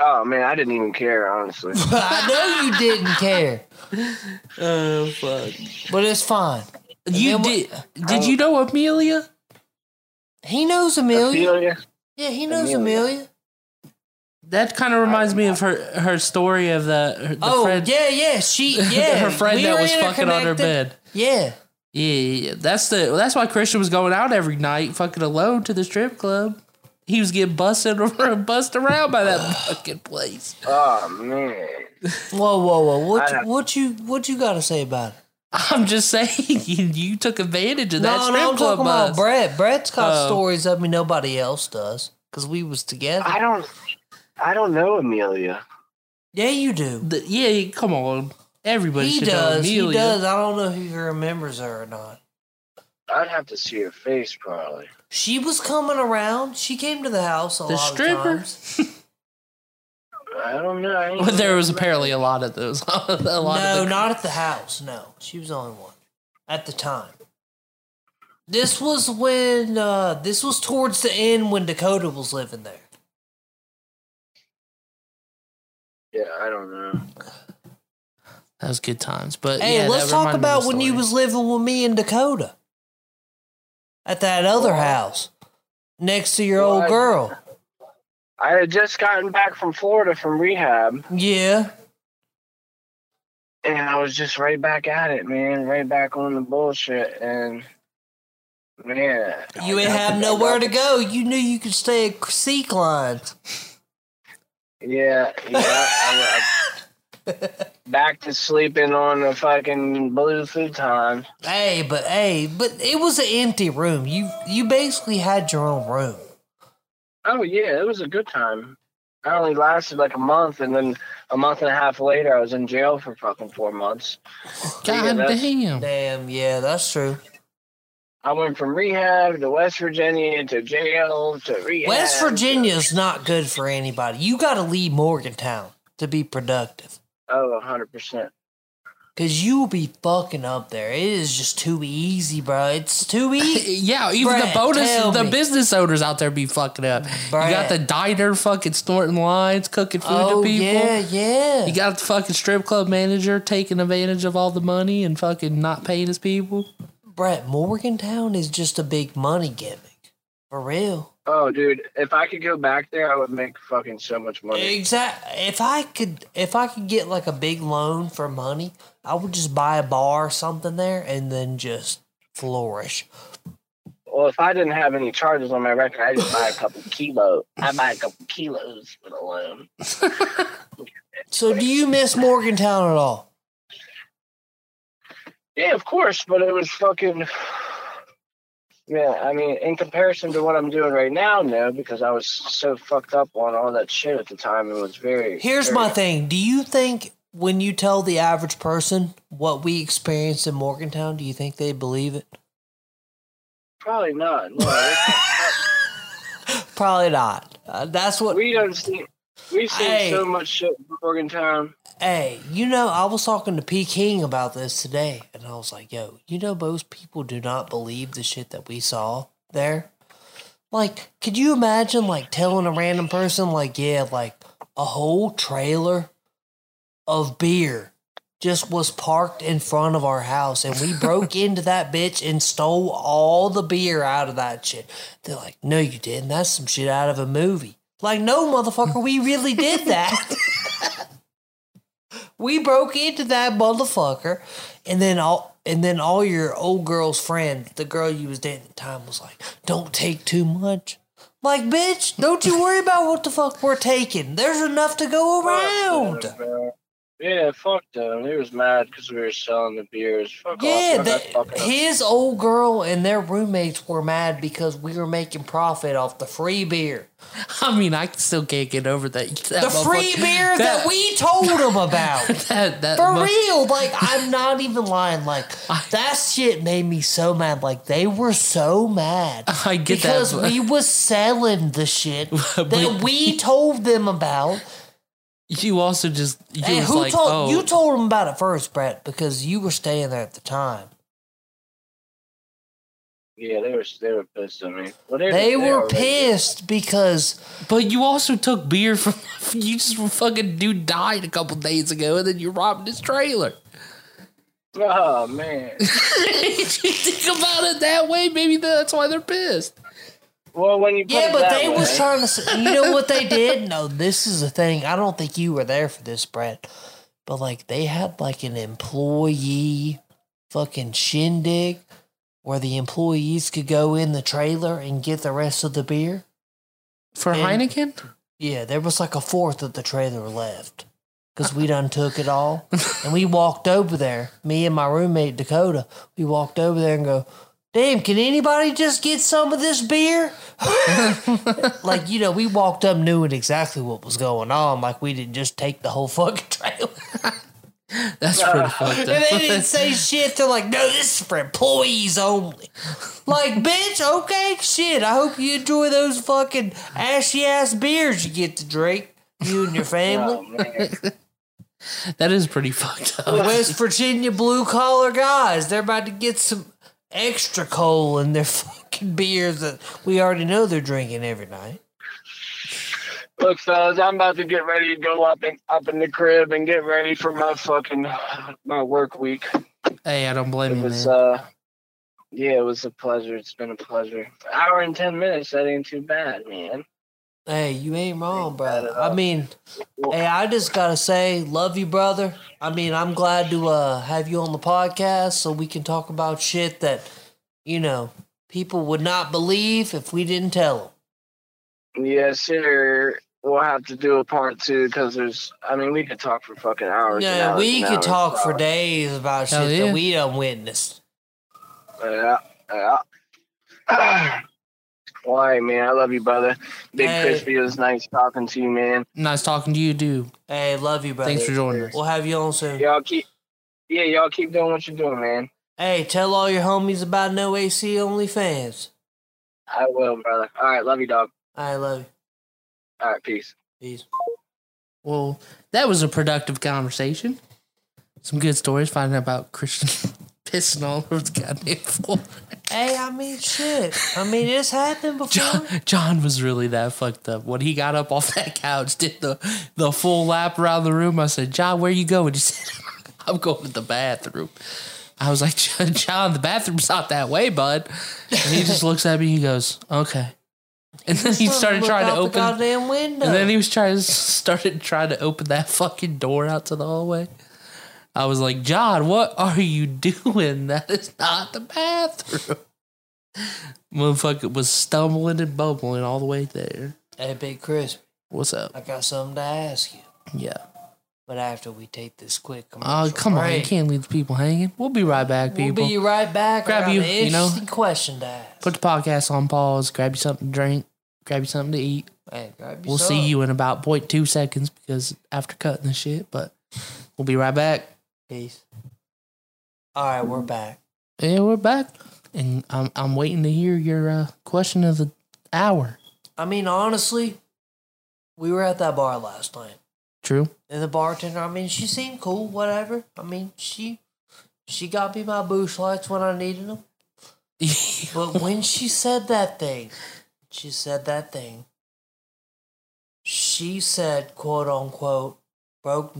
Oh man, I didn't even care honestly. [LAUGHS] I know you didn't care, [LAUGHS] Oh fuck! but it's fine. You then did? Did you know Amelia? He knows Amelia. Amelia? Yeah, he knows Amelia. Amelia. That kind of reminds me of her her story of the, her, the oh, friend, yeah, yeah. She, [LAUGHS] yeah. her friend we that was fucking on her bed. Yeah. Yeah, yeah, yeah. that's the that's why Christian was going out every night, fucking alone to the strip club. He was getting busted [LAUGHS] around, bust around by that fucking place. [SIGHS] Oh man. Whoa, whoa, whoa. What, you, what you, what you got to say about it? I'm just saying, [LAUGHS] you, you took advantage of that no, strip no, I'm club talking about bus. Brett. Brett's got Oh. stories of me nobody else does because we was together. I don't. I don't know Amelia. yeah, you do. The- yeah, come on, everybody He should know does. He Amelia. does. I don't know if he remembers her or not. I'd have to see her face probably. She was coming around. She came to the house a The lot stripper? of times. I don't know. I ain't But there was never met apparently a lot of those. [LAUGHS] a lot no, of the, not at the house. No, she was the only one at the time. This was when uh this was towards the end when Dakota was living there. Yeah, I don't know. that was good times. But Hey, yeah, let's talk reminded me of about when you was living with me in Dakota at that other house next to your old Well, I- girl. I had just gotten back from Florida from rehab, Yeah, and I was just right back at it, man. Right back on the bullshit, and man, you I ain't have nowhere to go. You knew you could stay at Seek Lines. Yeah, yeah. I, I, back to sleeping on a fucking blue futon. Hey, but hey, but it was an empty room. You you basically had your own room. Oh yeah, it was a good time. I only lasted like a month, and then a month and a half later, I was in jail for fucking four months. God that's- damn. Damn, yeah, that's true. I went from rehab to West Virginia to jail to rehab. West Virginia is not good for anybody. You got to leave Morgantown to be productive. Oh, hundred percent. Cause you will be fucking up there. It is just too easy, bro. It's too [LAUGHS] easy. Yeah, even Brett, the bonus, the me. business owners out there be fucking up. You got the diner fucking snorting lines, cooking food oh to people. yeah, yeah. You got the fucking strip club manager taking advantage of all the money and fucking not paying his people. Brett, Morgantown is just a big money gimmick. For real. Oh, dude, if I could go back there, I would make fucking so much money. Exactly. If I could, if I could get like a big loan for money, I would just buy a bar or something there and then just flourish. Well, if I didn't have any charges on my record, I'd just buy a couple [LAUGHS] kilos. I'd buy a couple kilos with a loan. [LAUGHS] So, do you miss Morgantown at all? Yeah, of course, but it was fucking. Yeah, I mean, in comparison to what I'm doing right now, no, because I was so fucked up on all that shit at the time. It was very. Here's very- my thing. Do you think when you tell the average person what we experienced in Morgantown, do you think they believe it? Probably not. No, [LAUGHS] Probably not. Uh, that's what. we don't see. We've seen Hey. so much shit in Morgantown. Hey, you know, I was talking to P. King about this today, and I was like, yo, you know, most people do not believe the shit that we saw there. Like, could you imagine, like, telling a random person, like, yeah, like, a whole trailer of beer just was parked in front of our house, and we broke [LAUGHS] into that bitch and stole all the beer out of that shit? They're like, no, you didn't. That's some shit out of a movie. Like, no, motherfucker, we really did that. [LAUGHS] we broke into that motherfucker, and then all and then all your old girl's friends, the girl you was dating at the time, was like, "Don't take too much." Like, bitch, don't you worry about what the fuck we're taking. There's enough to go around. Yeah, fuck them. He was mad because we were selling the beers. Fuck Yeah, off. that, Fuck off. his old girl and their roommates were mad because we were making profit off the free beer. [LAUGHS] I mean, I still can't get over that. that The free beer that, we told them about. [LAUGHS] that that For mu- real, like I'm not even lying. Like [LAUGHS] that shit made me so mad. Like they were so mad. I get that, because we was selling the shit But- that we told them about. You also just you And was who like, told oh, you told them about it first, Brett? Because you were staying there at the time. Yeah, they were they were pissed at me. Well, they, They were already- pissed because but you also took beer from [LAUGHS] you just fucking dude died a couple days ago, and then you robbed his trailer. Oh man. if [LAUGHS] you think about it that way, maybe that's why they're pissed. Well, when you put yeah, it but that they way, was trying to. s- You know what they [LAUGHS] did? No, this is the thing. I don't think you were there for this, Brett. But like they had like an employee fucking shindig where the employees could go in the trailer and get the rest of the beer. For And- Heineken? Yeah, there was like a fourth of the trailer left because we done took it all, [LAUGHS] and we walked over there. Me and my roommate Dakota, we walked over there and go, "Damn, can anybody just get some of this beer?" [LAUGHS] like you know, we walked up knowing exactly what was going on. Like we didn't just take the whole fucking trailer. [LAUGHS] That's pretty [LAUGHS] fucked up. And they didn't say shit. They're like, no, this is for employees only. Like, bitch, okay, shit. I hope you enjoy those fucking ashy ass beers you get to drink, you and your family. Oh, that is pretty fucked up. West Virginia blue collar guys, they're about to get some extra coal in their [LAUGHS] fucking beers that we already know they're drinking every night. Look, fellas, I'm about to get ready to go up and up in the crib and get ready for my fucking my work week. Hey, I don't blame It you, was man. uh, yeah, it was a pleasure. It's been a pleasure. Hour and ten minutes. That ain't too bad, man. Hey, you ain't wrong, Ain't brother. I mean, hey, I just gotta say, love you, brother. I mean, I'm glad to uh, have you on the podcast so we can talk about shit that, you know, people would not believe if we didn't tell them. Yes, sir. We'll have to do a part two because there's. I mean, we could talk for fucking hours. Yeah, hours we could talk for hours. days about Hell shit yeah. that we done witnessed. Yeah, yeah. [CLEARS THROAT] [CLEARS THROAT] Why, man? I love you, brother. Big Hey. Crispy, it was nice talking to you, man. Nice talking to you, dude. Hey, love you, brother. Thanks for joining us. We'll have you on soon. Y'all keep, yeah, y'all keep doing what you're doing, man. Hey, tell all your homies about No AC Only Fans. I will, brother. All right, love you, dog. I love you. All right, peace. Peace. Well, that was a productive conversation. Some good stories finding out about Christian [LAUGHS] pissing all over the goddamn floor. Hey, I mean, shit. I mean, it's happened [LAUGHS] before. John, John was really that fucked up. When he got up [LAUGHS] off that couch, did the, the full lap around the room, I said, John, where you going? He [LAUGHS] said, I'm going to the bathroom. I was like, John, the bathroom's not that way, bud. And he just looks at me, he goes, okay. And then he started trying to out the open. goddamn window. And then he was trying to started trying to open that fucking door out to the hallway. I was like, John, what are you doing? [LAUGHS] That is not the bathroom. Motherfucker was stumbling and bumbling all the way there. hey, Big Chris, What's up? I got something to ask you. Yeah. But after we take this quick Oh, come on. You can't leave the people hanging. We'll be right back, people. We'll be right back. Grab you, you know. question to ask. Put the podcast on pause, grab you something to drink, grab you something to eat. Hey, grab you We'll see you in about 0.2 seconds because after cutting the shit, but we'll be right back. Peace. All right, we're back. Yeah, we're back. And I'm I'm waiting to hear your uh, question of the hour. I mean, honestly, we were at that bar last night. True? And the bartender, I mean, she seemed cool, whatever. I mean, she she got me my Busch Lights when I needed them. [LAUGHS] But when she said that thing, she said that thing. She said, quote unquote, broke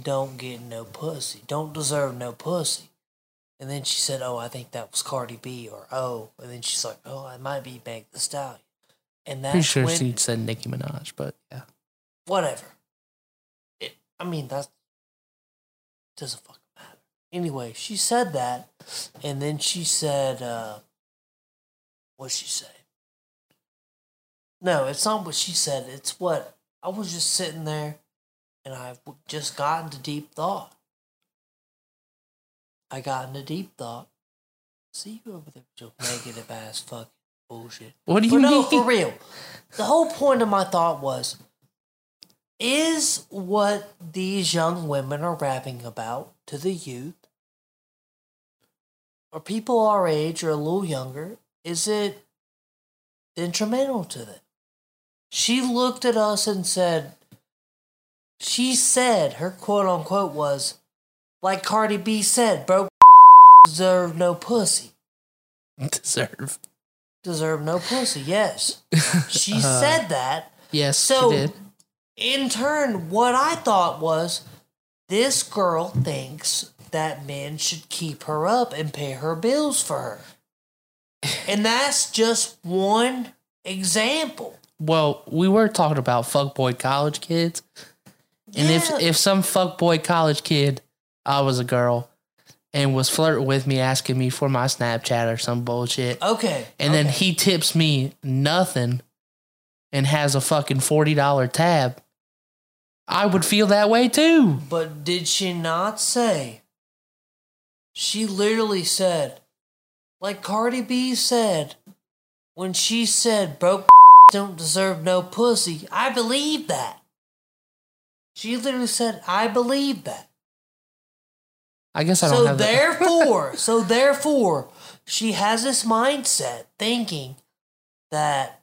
don't get no pussy, don't deserve no pussy. And then she said, oh, I think that was Cardi B, or oh. And then she's like, oh, I might be Meg the Stallion. And that's Pretty sure when, she said Nicki Minaj, but yeah. whatever. It, I mean, that doesn't fucking matter. Anyway, she said that, and then she said, uh, what'd she say? No, it's not what she said. It's what I was just sitting there, and I've just gotten to deep thought. I got into deep thought. See you over there with your [SIGHS] negative ass fucking bullshit. What do But you no, mean? for real. The whole point of my thought was is what these young women are rapping about to the youth, or people our age or a little younger, is it detrimental to them? She looked at us and said, she said, her quote unquote was, like Cardi B said, broke deserve no pussy Deserve. deserve no pussy. Yes. [LAUGHS] She Uh, said that. Yes, So, she did. in turn, what I thought was this girl thinks that men should keep her up and pay her bills for her. And that's just one example. Well, we were talking about fuckboy college kids. And Yeah. if if some fuckboy college kid, I was a girl, and was flirting with me, asking me for my Snapchat or some bullshit, Okay. and then okay. he tips me nothing and has a fucking $40 tab, I would feel that way too. But did she not say? She literally said, like Cardi B said, when she said broke [LAUGHS] don't deserve no pussy, I believe that. She literally said, I believe that. I guess I don't So have that. therefore, [LAUGHS] so therefore, she has this mindset thinking that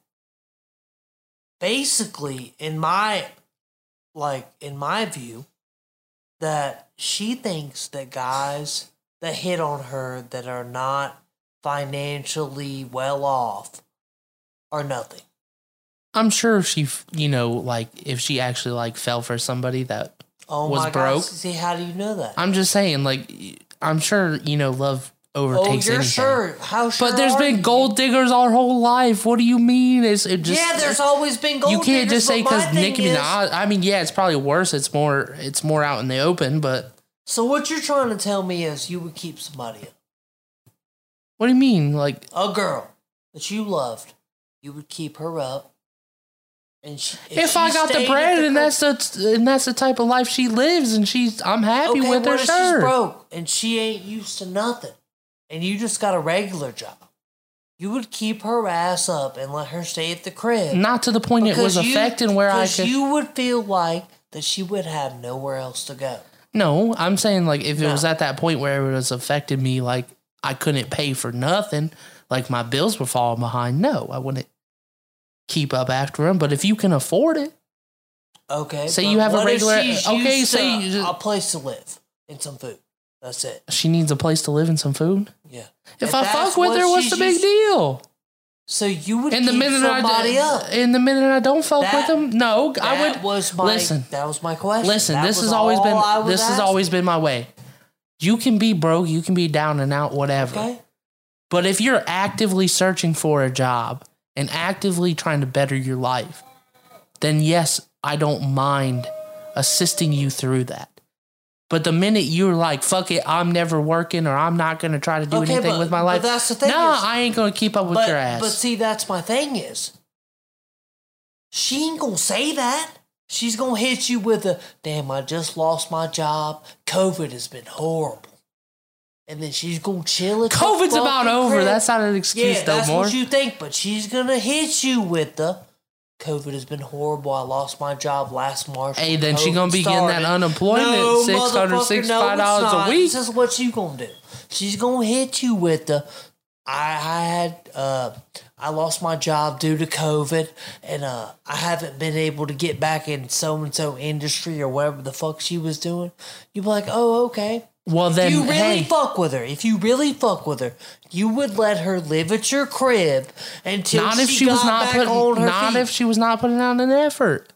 basically, in my like in my view, that she thinks that guys that hit on her that are not financially well off are nothing. I'm sure if she, you know, like if she actually like fell for somebody that Oh Was my broke? god! See, how do you know that? I'm just saying, like, I'm sure you know love overtakes oh, you're anything. sure? How sure? But there's been you? gold diggers our whole life. What do you mean? It's it just yeah, there's always been gold. Diggers. You can't diggers, just say because Nicki Minaj. I mean, yeah, it's probably worse. It's more it's more out in the open. But So what you're trying to tell me is you would keep somebody up. what do you mean? Like, A girl that you loved, you would keep her up. And she, if, she I got the bread and crib- that's the and that's the type of life she lives, and she's I'm happy okay, with her. if Sure. she's broke and she ain't used to nothing, and you just got a regular job, you would keep her ass up and let her stay at the crib. Not to the point it was you- affecting where I could. you would feel like that she would have nowhere else to go. No, I'm saying like if it was at that point where it was affecting me, like I couldn't pay for nothing, like my bills were falling behind. No, I wouldn't keep up after him. But if you can afford it, Okay. Say you have a regular- okay, say to you just- a place to live and some food. That's it. she needs a place to live and some food. Yeah. If And I fuck with her, what's the big used- deal? So you would In the keep minute somebody I up. in the minute I don't fuck That- with them, no, I would was my listen. That was my question. Listen, That this has always been this has always been my way. You can be broke, you can be down and out, whatever. okay. But if you're actively searching for a job and actively trying to better your life, then yes, I don't mind assisting you through that. But the minute you're like, fuck it, I'm never working or I'm not going to try to do Okay, anything but- with my life. that's the thing No, is- I ain't going to keep up with but, your ass. but see, that's my thing is, she ain't gonna say that. She's gonna hit you with a damn. I just lost my job. COVID has been horrible, and then she's gonna chill the COVID's about over. crib. That's not an excuse yeah, no that's more. what you think. But she's gonna hit you with the COVID has been horrible. I lost my job last March. Hey, then she gonna be getting that unemployment, No, $665 motherfucker, no, it's a not. week. This is what you gonna do. She's gonna hit you with the. I, I had uh, I lost my job due to COVID, and uh, I haven't been able to get back in so and so industry or whatever the fuck she was doing. You'd be like, oh, okay. Well, then, If you really hey, fuck with her, if you really fuck with her, you would let her live at your crib until not she, if she was not putting, her not feet. if she was not putting out an effort.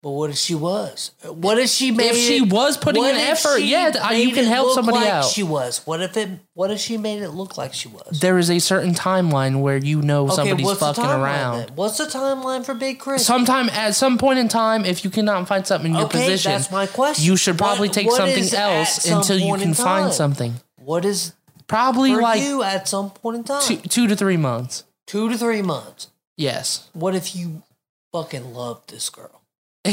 But what if she was? What if she made? If she it- was putting an effort, yeah, you can help look somebody like out. She was. What if it? What if she made it look like she was? There is a certain timeline where you know somebody's fucking around. then? What's the timeline for Big Chris? Sometime at some point in time, if you cannot find something in your Okay, position, that's my question. you should probably What- take what something else some until you can find something. what is Probably for like you at some point in time? two, two to three months. Two to three months. Yes, What if you fucking love this girl?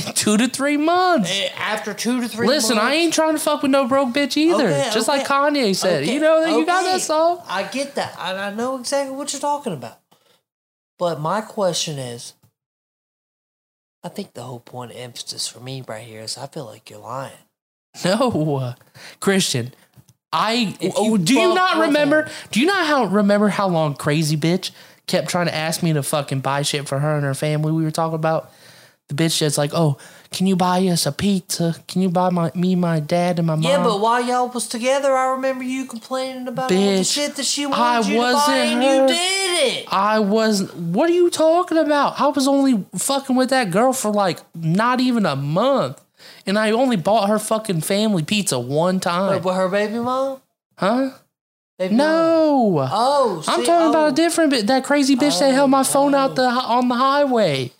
[LAUGHS] two to three months. Eh, After two to three. Listen, months, I ain't trying to fuck with no broke bitch either. Okay, Just okay. like Kanye said, Okay, you know that you got that song. I get that. I, I know exactly what you're talking about. But my question is I think the whole point of emphasis for me right here is I feel like you're lying. No, [LAUGHS] Christian. I If oh, you do you not remember? her- Do you not how remember how long crazy bitch kept trying to ask me to fucking buy shit for her and her family? We were talking about the bitch that's like, oh, can you buy us a pizza? Can you buy my me, my dad, and my mom? Yeah, but while y'all was together, I remember you complaining about all the shit that she I wanted you to buy, wasn't and her. you did it. I wasn't. What are you talking about? I was only fucking with that girl for like not even a month, and I only bought her fucking family pizza one time. Wait, with her baby mom? huh? Baby mom? No. Oh, I'm see, talking about oh. a different bit. That crazy bitch that Oh, held my oh. phone out oh. the on the highway.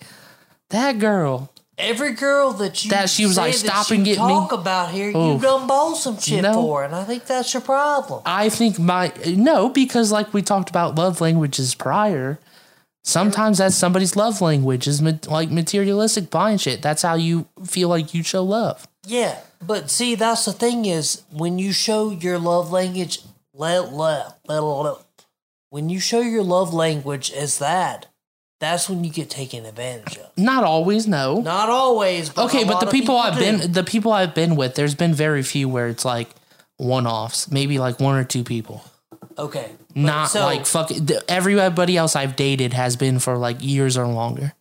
That girl. Every girl that you That she was like, "Stop you and get me." talk about here, you Oof. done bought some shit No. for, and I think that's your problem. I think my no, because like we talked about love languages prior. Sometimes that's somebody's love language is like materialistic buying shit. That's how you feel like you show love. Yeah, but see, that's the thing is when you show your love language, let, let, let, let, when you show your love language as that, that's when you get taken advantage of. Not always, no. Not always, but okay, but the of people I've do. been the people I've been with, there's been very few where it's like one offs, maybe like one or two people. okay, Not so- like fucking everybody else I've dated has been for like years or longer.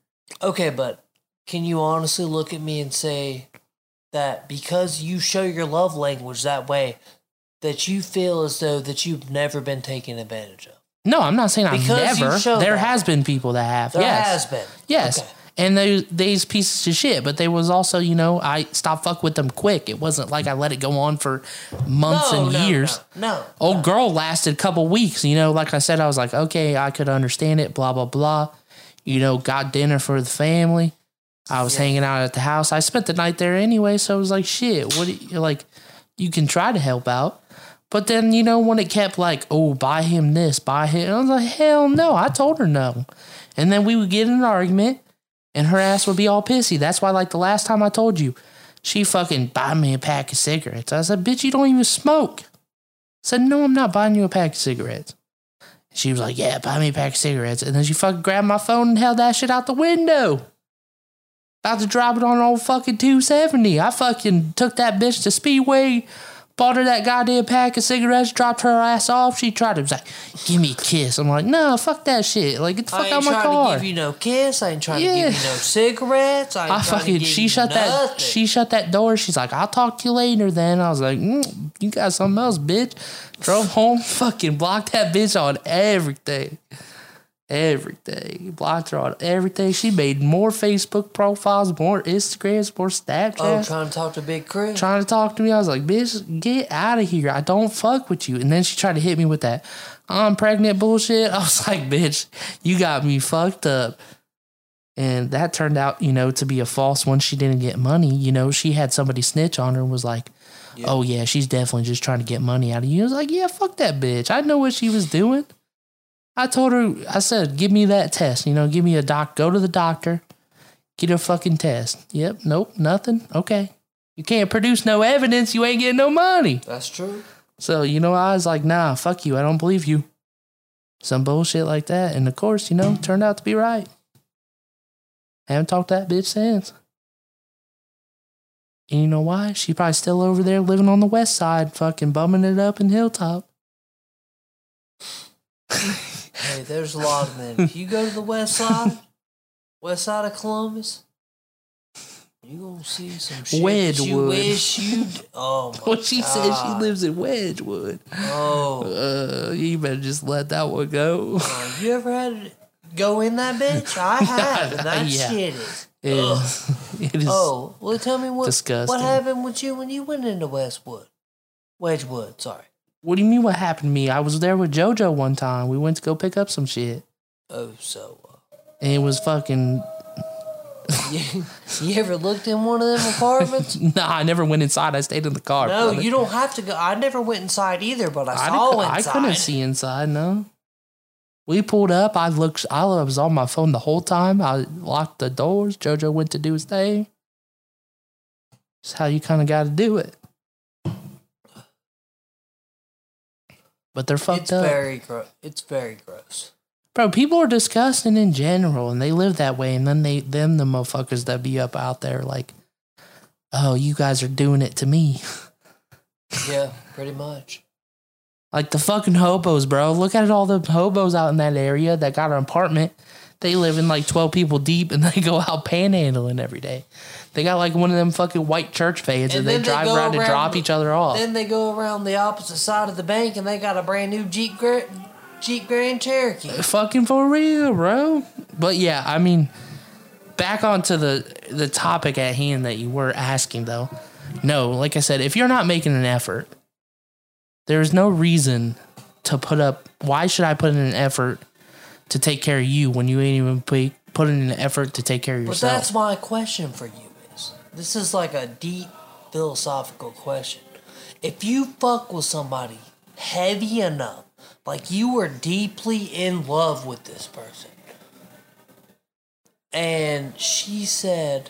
Okay, but can you honestly look at me and say that because you show your love language that way, that you feel as though that you've never been taken advantage of? No, I'm not saying I've Because you never. There that. has been people that have. There yes. has been. Yes. Okay. And they these pieces of shit, but they was also, you know, I stopped fuck with them quick. It wasn't like I let it go on for months No, and no, years. No, no. Old girl lasted a couple weeks, you know, like I said, I was like, okay, I could understand it, blah, blah, blah. You know, got dinner for the family. I was hanging out at the house. I spent the night there anyway, so it was like, shit, what do you like? You can try to help out. But then, you know, when it kept like, oh, buy him this, buy him, I was like, hell no. I told her no. And then we would get in an argument and her ass would be all pissy. That's why, like the last time I told you, she fucking buy me a pack of cigarettes. I said, bitch, you don't even smoke. I said, no, I'm not buying you a pack of cigarettes. She was like, yeah, buy me a pack of cigarettes. And then she fucking grabbed my phone and held that shit out the window. About to drop it on old fucking 270. I fucking took that bitch to Speedway, bought her that goddamn pack of cigarettes, dropped her ass off. She tried to was like, give me a kiss. I'm like, no, fuck that shit. Like, get the fuck out my car." I ain't trying to give you no kiss. I ain't trying to give you no cigarettes. I, ain't I trying to fucking give she you shut that she shut that door. She's like, I'll talk to you later. Then I was like, mm, you got something else, bitch. Drove home, [LAUGHS] fucking blocked that bitch on everything. Everything. Blocked her on everything. She made more Facebook profiles, more Instagrams, more Oh, trying to talk to Big Chris. trying to talk to me. I was like, bitch, get out of here. I don't fuck with you. And then she tried to hit me with that I'm pregnant bullshit. [LAUGHS] I was like, bitch, you got me fucked up. And that turned out, you know, to be a false one. She didn't get money. You know, she had somebody snitch on her and was like, oh, yeah, she's definitely just trying to get money out of you. I was like, yeah, fuck that bitch. I know what she was doing. I told her, I said, give me that test. You know, give me a doc. Go to the doctor. Get a fucking test. Yep. Nope. Nothing. Okay. You can't produce no evidence. You ain't getting no money. That's true. So, you know, I was like, nah, fuck you. I don't believe you. Some bullshit like that. And of course, you know, turned out to be right. Haven't talked to that bitch since. And you know why? She probably still over there living on the west side, fucking bumming it up in Hilltop. [LAUGHS] Hey, there's a lot of them. If you go to the west side, west side of Columbus, you gonna see some shit. that You Wedgewood. wish you. Oh [LAUGHS] my Well, she says she lives in Wedgewood. Oh, Uh, you better just let that one go. uh, you ever had to go in that bitch? I [LAUGHS] have, and that Yeah. shit is. It is. [LAUGHS] It is. Oh, well, tell me what Disgusting. what happened with you when you went into Westwood, Wedgewood. Sorry. What do you mean? What happened to me? I was there with JoJo one time. We went to go pick up some shit, Oh, so uh, and it was fucking. [LAUGHS] you, you ever looked in one of them apartments? [LAUGHS] Nah, I never went inside. I stayed in the car. No, brother. you don't have to go. I never went inside either, but I I, saw didn't- I couldn't see inside. No. We pulled up. I looked. I was on my phone the whole time. I locked the doors. JoJo went to do his thing. It's how you kind of got to do it. But they're fucked It's up. very gross. It's very gross. Bro, people are disgusting in general, and they live that way. And then they, them, the motherfuckers that be up out there, like, oh, you guys are doing it to me. [LAUGHS] Yeah, pretty much. Like the fucking hobos, bro. Look at all the hobos out in that area that got an apartment. They live in like twelve people deep, and [LAUGHS] they go out panhandling every day. They got like one of them fucking white church vans, and, And they they drive around to drop the- each other off. Then they go around the opposite side of the bank and they got a brand new Jeep Gra- Jeep Grand Cherokee. fucking for real, bro. But yeah, I mean, back onto the the topic at hand that you were asking though. No, like I said, if you're not making an effort, there's no reason to put up. Why should I put in an effort to take care of you when you ain't even put in an effort to take care of yourself? But that's my question for you this is like a deep philosophical question. If you fuck with somebody heavy enough, like you were deeply in love with this person, and she said,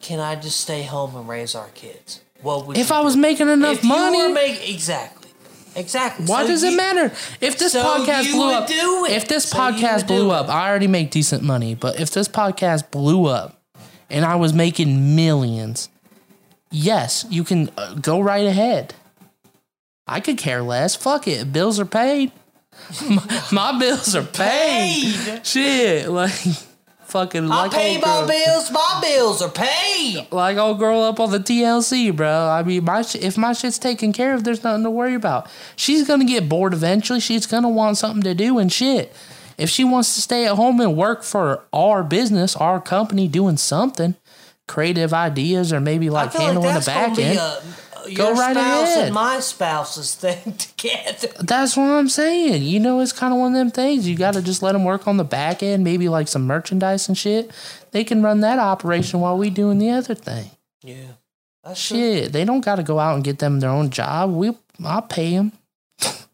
Can I just stay home and raise our kids? What would if you I was making enough if you money, make, exactly. Exactly. Why So does it matter? If this so podcast blew up, do it. if this So podcast do blew up, I already make decent money. But if this podcast blew up and I was making millions, yes, you can uh, go right ahead. I could care less. Fuck it. Bills are paid. [LAUGHS] my, my bills are paid. Paid. Shit, [LAUGHS] like fucking I like pay my bills. My bills are paid. like old girl up on the TLC, bro. I mean, my sh- if my shit's taken care of, there's nothing to worry about. She's gonna get bored eventually. She's gonna want something to do and shit. If she wants to stay at home and work for our business, our company, doing something, creative ideas, or maybe like handling like the back end. a, Go your right spouse ahead. and my spouse's thing [LAUGHS] together. That's what I'm saying. You know, it's kind of one of them things. You got to just let them work on the back end, maybe like some merchandise and shit. They can run that operation while we doing the other thing. Yeah, that's true. Shit, they don't got to go out and get them their own job. We, I'll pay them. [LAUGHS]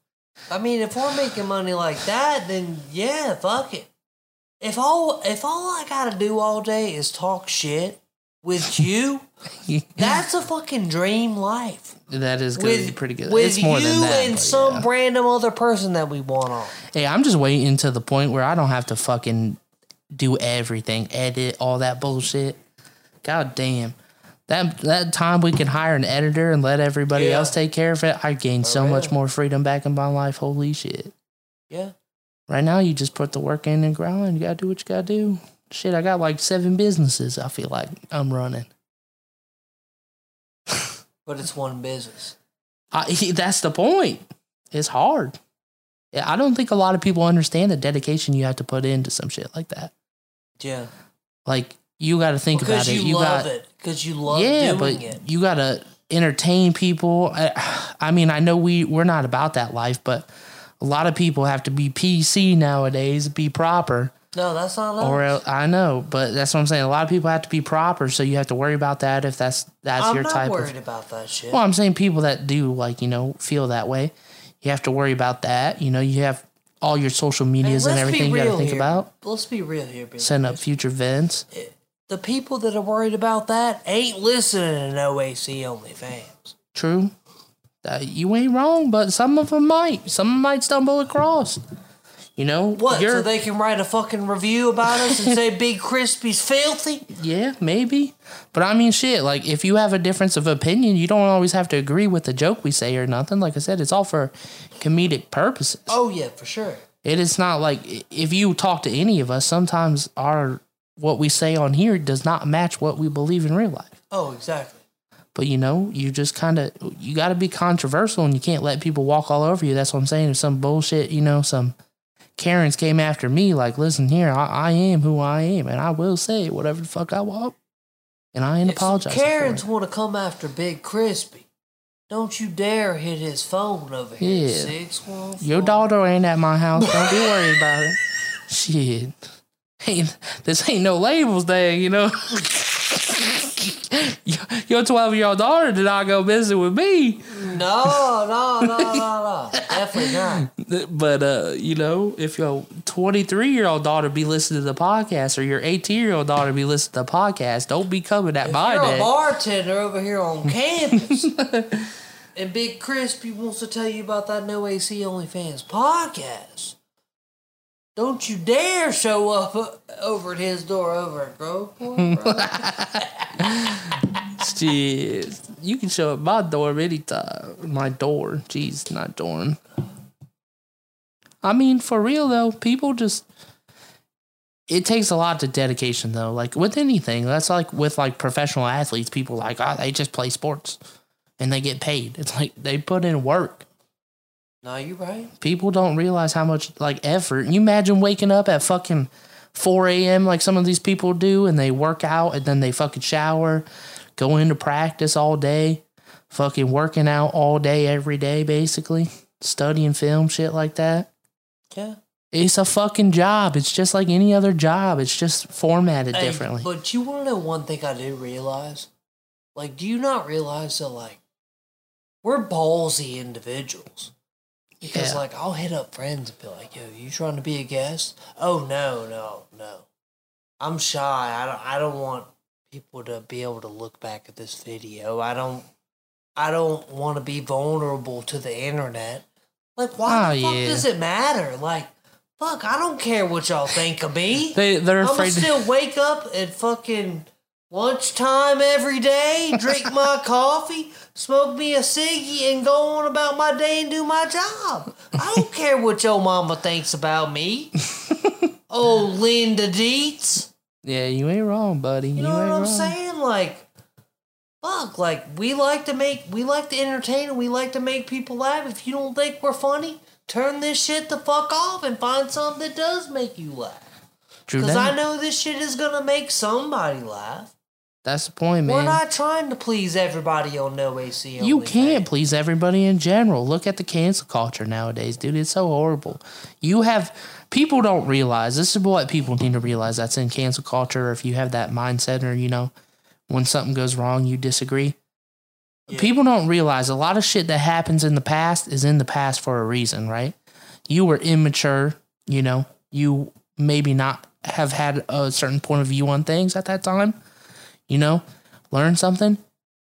I mean, if we're making money like that, then yeah, fuck it. If all if all I gotta do all day is talk shit with [LAUGHS] you, that's a fucking dream life. that is going to be pretty good. with it's more you than that. and some yeah. random other person that we want on. Hey, I'm just waiting to the point where I don't have to fucking do everything, edit all that bullshit. God damn. That that time we can hire an editor and let everybody Yeah. else take care of it, I gain so oh, much more freedom back in my life. Holy shit. Yeah, Right now, you just put the work in and grind. You gotta do what you gotta do. Shit, I got like seven businesses. I feel like I'm running. [LAUGHS] but it's one business. I, that's the point. It's hard. Yeah, I don't think a lot of people understand the dedication you have to put into some shit like that. Yeah. Like you got to think Because about it. you, You love got it. Because you love yeah, doing but it. you got to entertain people. I, I mean, I know we we're not about that life, but a lot of people have to be PC nowadays, be proper. No, that's not. Or el- I know, but that's what I'm saying. A lot of people have to be proper, so you have to worry about that if that's that's I'm your not type worried of. about that shit. Well, I'm saying people that do like you know feel that way, you have to worry about that. You know, you have all your social medias and let's everything you got to think here. about. Let's be real here, baby. Setting up future events. The people that are worried about that ain't listening to OAC OnlyFans. True. Uh, you ain't wrong, but some of them might. Some might stumble across. You know What? So they can write a fucking review about us and say Big Crispy's filthy? [LAUGHS] yeah, maybe. But I mean, shit. Like, if you have a difference of opinion, you don't always have to agree with the joke we say or nothing. Like I said, it's all for comedic purposes. Oh yeah, for sure. It is not like if you talk to any of us, sometimes our what we say on here does not match what we believe in real life. Oh, exactly. But you know, you just kind of you got to be controversial, and you can't let people walk all over you. That's what I'm saying. If some bullshit, you know, some Karens came after me, like, listen here, I, I am who I am, and I will say whatever the fuck I want, and I ain't If apologizing. Karens want to come after Big Crispy, don't you dare hit his phone over here. Yeah. Six one. Your daughter ain't at my house. Don't be worried about it. [LAUGHS] Shit. Ain't, this ain't no labels day, you know. [LAUGHS] Your- Your 12 year old daughter did not go visit with me. No, no, no, no, no. Definitely not. [LAUGHS] But, uh, you know, if your 23 year old daughter be listening to the podcast or your 18 year old daughter be listening to the podcast, don't be coming at my You're a bartender over here on [LAUGHS] campus. and Big Crispy wants to tell you about that No AC OnlyFans podcast. Don't you dare show up uh, over at his door over at Groveport, bro. [LAUGHS] Shit. You can show up my door anytime. My door. Jeez, not dorm. I mean, for real though, people just it takes a lot of dedication though. Like with anything. That's like with like professional athletes, people like, oh, they just play sports and they get paid. It's like they put in work. No, you right. People don't realize how much like effort. You imagine waking up at fucking 4 a.m. like some of these people do and they work out and then they fucking shower, go into practice all day, fucking working out all day, every day, basically, studying film, shit like that. Yeah. It's a fucking job. It's just like any other job. It's just formatted Hey, differently. But you want to know one thing I did realize? Like, do you not realize that, like, we're ballsy individuals? Because, Yeah. like, I'll hit up friends and be like, yo, you trying to be a guest? Oh, no, no, no. I'm shy. I don't, I don't want people to be able to look back at this video. I don't, I don't want to be vulnerable to the internet. Like, why Oh, the fuck yeah. does it matter? Like, fuck, I don't care what y'all think of me. they they're I'm afraid. to, still wake up and fucking lunchtime every day, drink my [LAUGHS] coffee, smoke me a ciggy, and go on about my day and do my job. I don't care what your mama thinks about me. [LAUGHS] oh, Linda Dietz. yeah, you ain't wrong, buddy. You You, know ain't what I'm wrong. saying? Like, fuck, like we like to make, we like to entertain, and we like to make people laugh. If you don't think we're funny, turn this shit the fuck off and find something that does make you laugh. Because. I know this shit is gonna make somebody laugh. That's the point, man. We're not trying to please everybody on No AC. You can't please everybody in general. Look at the cancel culture nowadays, dude. It's so horrible. You have people don't realize this is what people need to realize that's in cancel culture. If you have that mindset, or you know, when something goes wrong, you disagree. Yeah. People don't realize a lot of shit that happens in the past is in the past for a reason, right? You were immature, you know, you maybe not have had a certain point of view on things at that time, you know, learn something,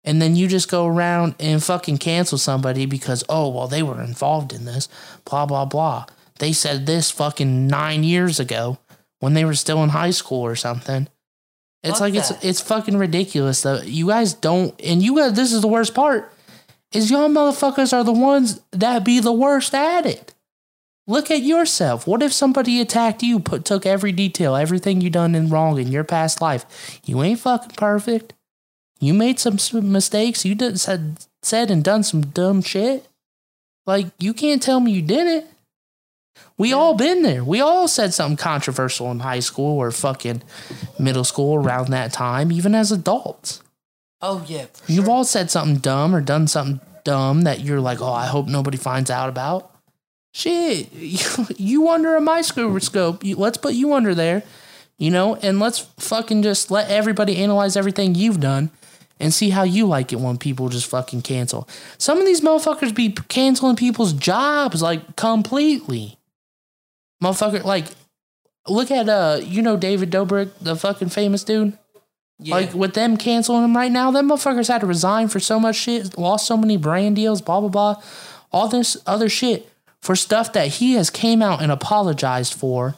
and then you just go around and fucking cancel somebody because, oh, well, they were involved in this, blah, blah, blah. They said this fucking nine years ago when they were still in high school or something. It's Fuck like it's it's fucking ridiculous though. You guys don't, and you guys. This is the worst part. Is y'all motherfuckers are the ones that be the worst at it. Look at yourself. What if somebody attacked you, put took every detail, everything you done in wrong in your past life? You ain't fucking perfect. You made some, mistakes. You did said said and done some dumb shit. Like you can't tell me you didn't. We all been there. We all said something controversial in high school or fucking middle school around that time, even as adults. Oh yeah, You've sure. all said something dumb or done something dumb that you're like, oh, I hope nobody finds out about. Shit, [LAUGHS] you under a microscope. You, let's put you under there, you know, and let's fucking just let everybody analyze everything you've done and see how you like it when people just fucking cancel. Some of these motherfuckers be canceling people's jobs like completely. Motherfucker, like, look at uh, you know David Dobrik, the fucking famous dude. yeah. Like with them canceling him right now, them motherfuckers had to resign for so much shit, lost so many brand deals, blah blah blah, all this other shit for stuff that he has came out and apologized for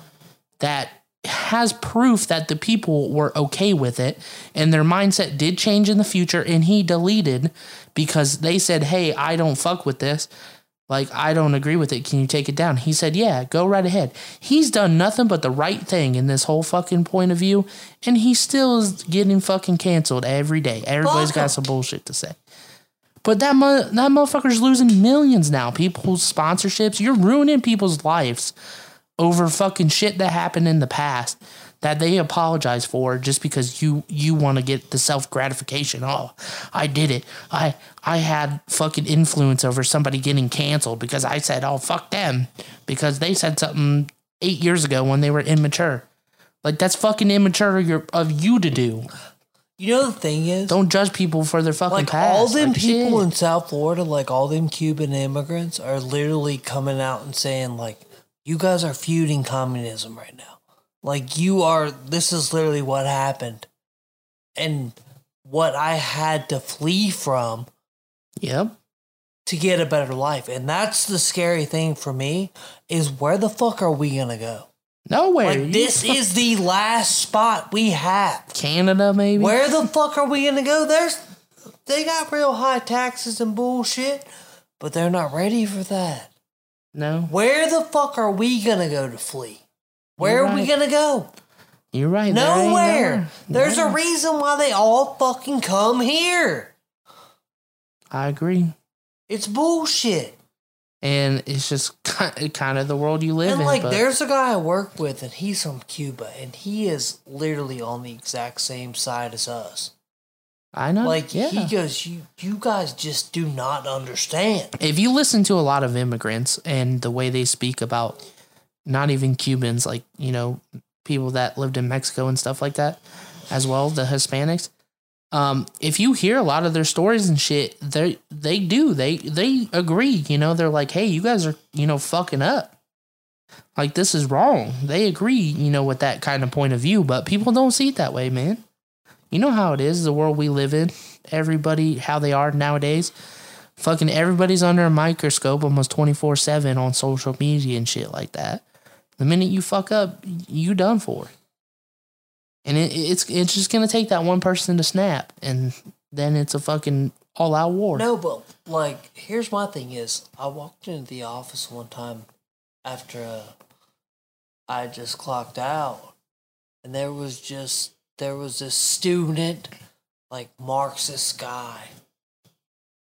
that has proof that the people were okay with it and their mindset did change in the future and he deleted because they said, "Hey, I don't fuck with this." Like, I don't agree with it. Can you take it down? He said, Yeah, go right ahead. He's done nothing but the right thing in this whole fucking point of view, and he still is getting fucking canceled every day. Everybody's got some bullshit to say. But that mo- that motherfucker's losing millions now. People's sponsorships. You're ruining people's lives over fucking shit that happened in the past that they apologize for just because you you want to get the self gratification. Oh, I did it. I I had fucking influence over somebody getting canceled because I said, "Oh, fuck them," because they said something eight years ago when they were immature. Like that's fucking immature of your- of you to do. You know the thing is, Don't judge people for their fucking like past. all them Like, people shit. in South Florida, like all them Cuban immigrants, are literally coming out and saying like, "You guys are feuding communism right now. Like you are. This is literally what happened, and what I had to flee from." Yep. to get a better life. And that's the scary thing for me is where the fuck are we gonna go? Nowhere. Like this is the last spot we have. Canada, maybe. Where the fuck are we gonna go? There's they got real high taxes and bullshit, but they're not ready for that. No, Where the fuck are we gonna go to flee? Where You're we gonna go? you're right. there Nowhere. There's a reason why they all fucking come here. I agree. It's bullshit. And it's just [LAUGHS] kind of the world you live And in. like, but there's a guy I work with, and he's from Cuba, and he is literally on the exact same side as us. I know, Like, yeah. he goes, "You, you guys just do not understand." if you listen to a lot of immigrants and the way they speak about not even Cubans, like you know people that lived in Mexico and stuff like that, as well the Hispanics. Um, if you hear a lot of their stories and shit, they they do they they agree. You know, they're like, hey, you guys are you know fucking up. Like this is wrong. They agree, you know, with that kind of point of view, but people don't see it that way, man. You know how it is, the world we live in. Everybody, how they are nowadays. Fucking everybody's under a microscope almost 24 7 on social media and shit like that. The minute you fuck up, you done for. And it, it's it's just gonna take that one person to snap, and then it's a fucking all out war. No, but like, here's my thing: is I walked into the office one time after uh, I just clocked out, and there was just there was this student, like Marxist guy,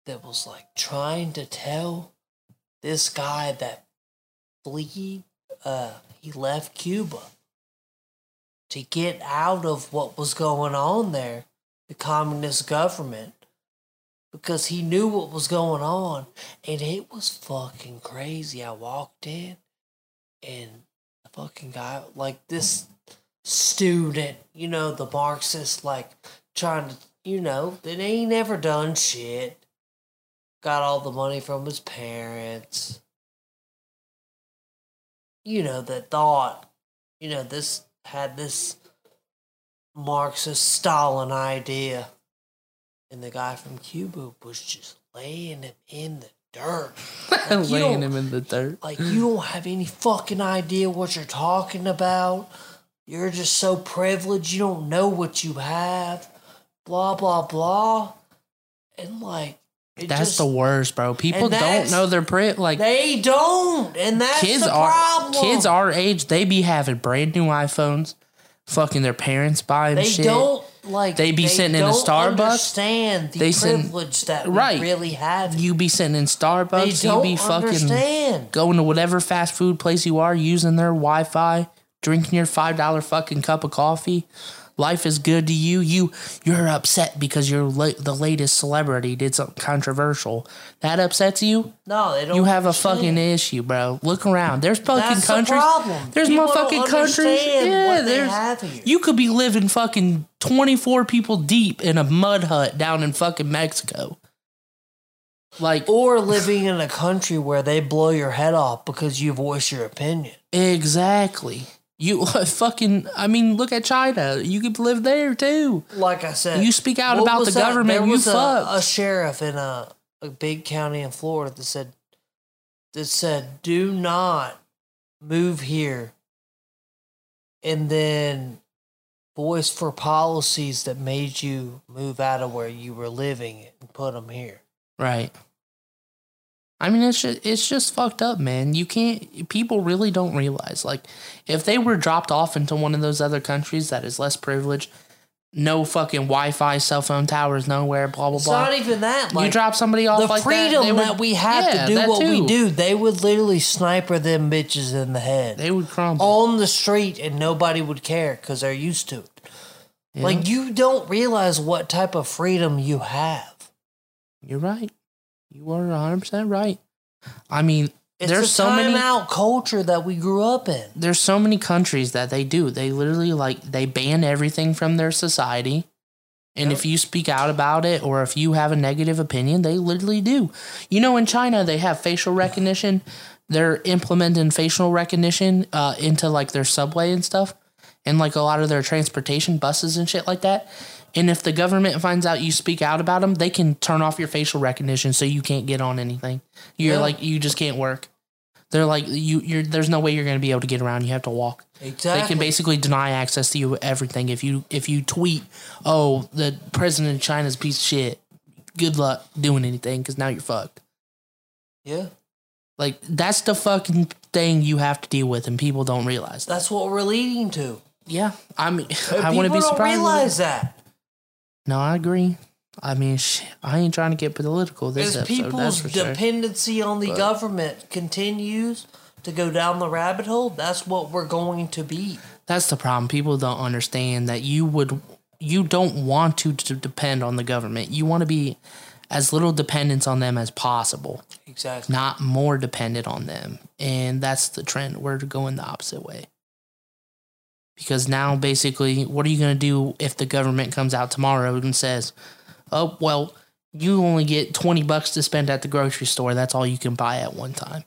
that was like trying to tell this guy that flee, uh, he left Cuba to get out of what was going on there, the communist government because he knew what was going on and it was fucking crazy. I walked in and the fucking guy like this student, you know, the Marxist like trying to you know, that ain't never done shit. Got all the money from his parents. You know, that thought, you know, this had this Marxist Stalin idea. And the guy from Cuba was just laying him in the dirt. Like, [LAUGHS] Laying him in the dirt. Like, you don't have any fucking idea what you're talking about. You're just so privileged. You don't know what you have. Blah, blah, blah. And, like, it That's just, the worst, bro. People don't know their print. Like They don't. And that's kids the are problem. kids our age. They be having brand new iPhones. Fucking their parents buying They shit. don't like They be sitting in a Starbucks. Understand the They sit- privilege that Right. really have. You be sitting in they Starbucks. You don't be fucking understand. going to whatever fast food place you are, using their Wi Fi, drinking your five dollar fucking cup of coffee. Life is good to you. You you're upset because you're la- the latest celebrity did something controversial. That upsets you. No, they don't. You have a fucking issue, bro. Look around. There's fucking That's the countries. problem. There's People motherfucking countries. Yeah, there's. You could be living fucking 24 people deep in a mud hut down in fucking Mexico. Like or living in a country where they blow your head off because you voice your opinion. exactly. You [LAUGHS] fucking. I mean, look at China. You could live there too. Like I said, You speak out about the that? government, There you was a, a sheriff in a, a big county in Florida that said that said, "Do not move here," and then voice for policies that made you move out of where you were living and put them here. Right. I mean, it's just, it's just fucked up, man. You can't. People really don't realize, like, if they were dropped off into one of those other countries that is less privileged, no fucking Wi-Fi, cell phone towers, nowhere, blah blah It's blah. not even that. you drop somebody off the like freedom that, they that, would- we have Yeah, to do what we do, they would literally sniper them bitches in the head They would crumble. on the street, and nobody would care because they're used to it. Yeah, Like you don't realize what type of freedom you have. you're right. You are 100 percent right. I mean, It's there's a so many. out culture that we grew up in. there's so many countries that they do. They literally like they ban everything from their society. And Yep. if you speak out about it or if you have a negative opinion, they literally do. You know, in China, they have facial recognition. They're implementing facial recognition uh, into like their subway and stuff, and like a lot of their transportation buses and shit like that. And if the government finds out you speak out about them, they can turn off your facial recognition so you can't get on anything. You're Yeah. like you just can't work. They're like you. You're there's no way you're going to be able to get around. You have to walk. Exactly. They can basically deny access to you everything if you if you tweet, "Oh, the president of China's piece of shit." Good luck doing anything because now you're fucked. yeah. Like that's the fucking thing you have to deal with, and people don't realize that. That's what we're leading to. Yeah, I mean, [LAUGHS] I want to people be don't surprised. realize that. No, I agree. I mean, sh- I ain't trying to get political this As episode. people's for sure. dependency on the But- government continues to go down the rabbit hole, that's what we're going to be. That's the problem. People don't understand that you would you don't want to, to depend on the government. You want to be as little dependence on them as possible. Exactly. not more dependent on them. And that's the trend. We're going the opposite way. Because now, basically, what are you going to do if the government comes out tomorrow and says, oh, well, you only get 20 bucks to spend at the grocery store. That's all you can buy at one time.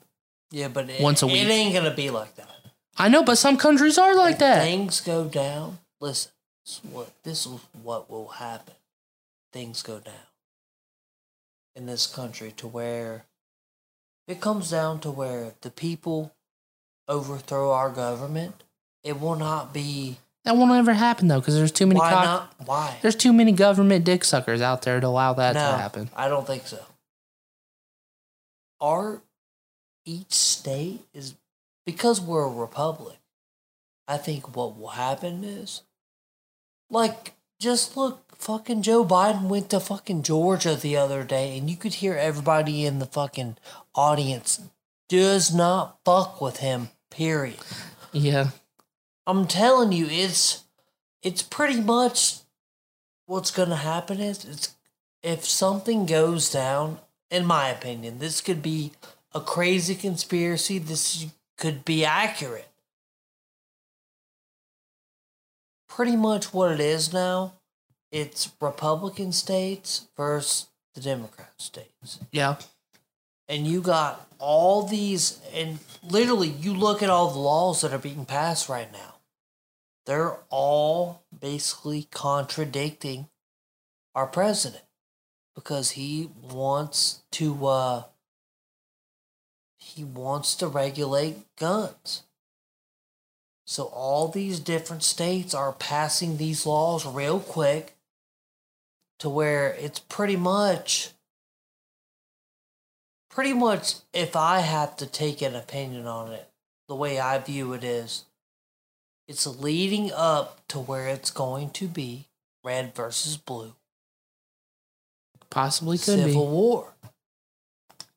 Yeah, but it, Once a week. it ain't gonna be like that. I know, but some countries are like If that. Things go down. Listen, what this is what will happen. Things go down in this country to where it comes down to where the people overthrow our government. It will not be That won't ever happen, though, because there's too many why cock- not why. There's too many government dick suckers out there to allow that no, to happen. I don't think so. Our each state is because we're a republic. I think what will happen is like just look fucking Joe Biden went to fucking Georgia the other day and you could hear everybody in the fucking audience does not fuck with him, period. Yeah. I'm telling you, it's it's pretty much what's gonna happen is it's if something goes down, in my opinion, this could be a crazy conspiracy, this could be accurate. Pretty much what it is now, it's Republican states versus the Democrat states Yeah. And you got all these and literally you look at all the laws that are being passed right now. They're all basically contradicting our president because he wants to uh he wants to regulate guns. So all these different states are passing these laws real quick to where it's pretty much pretty much if I have to take an opinion on it, the way I view it is it's leading up to where it's going to be red versus blue. Possibly could Civil be. War.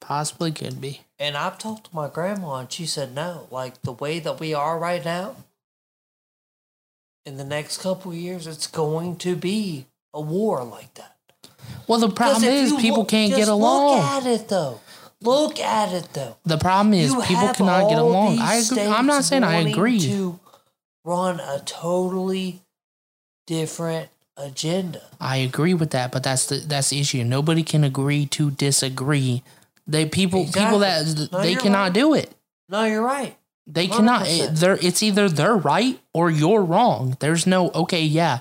Possibly could be. And I've talked to my grandma, and she said no. Like the way that we are right now, in the next couple of years, it's going to be a war like that. Well, the problem is people look- can't get along. Look at it though. Look at it though. The problem is You people cannot get along. I agree. I'm not saying I agree. To run a totally different agenda. I agree with that, but that's the that's the issue. Nobody can agree to disagree. They people people that No, they cannot right. do it. No, you're right. They cannot. 100%. It, they're, it's either they're right or you're wrong. There's no okay. Yeah,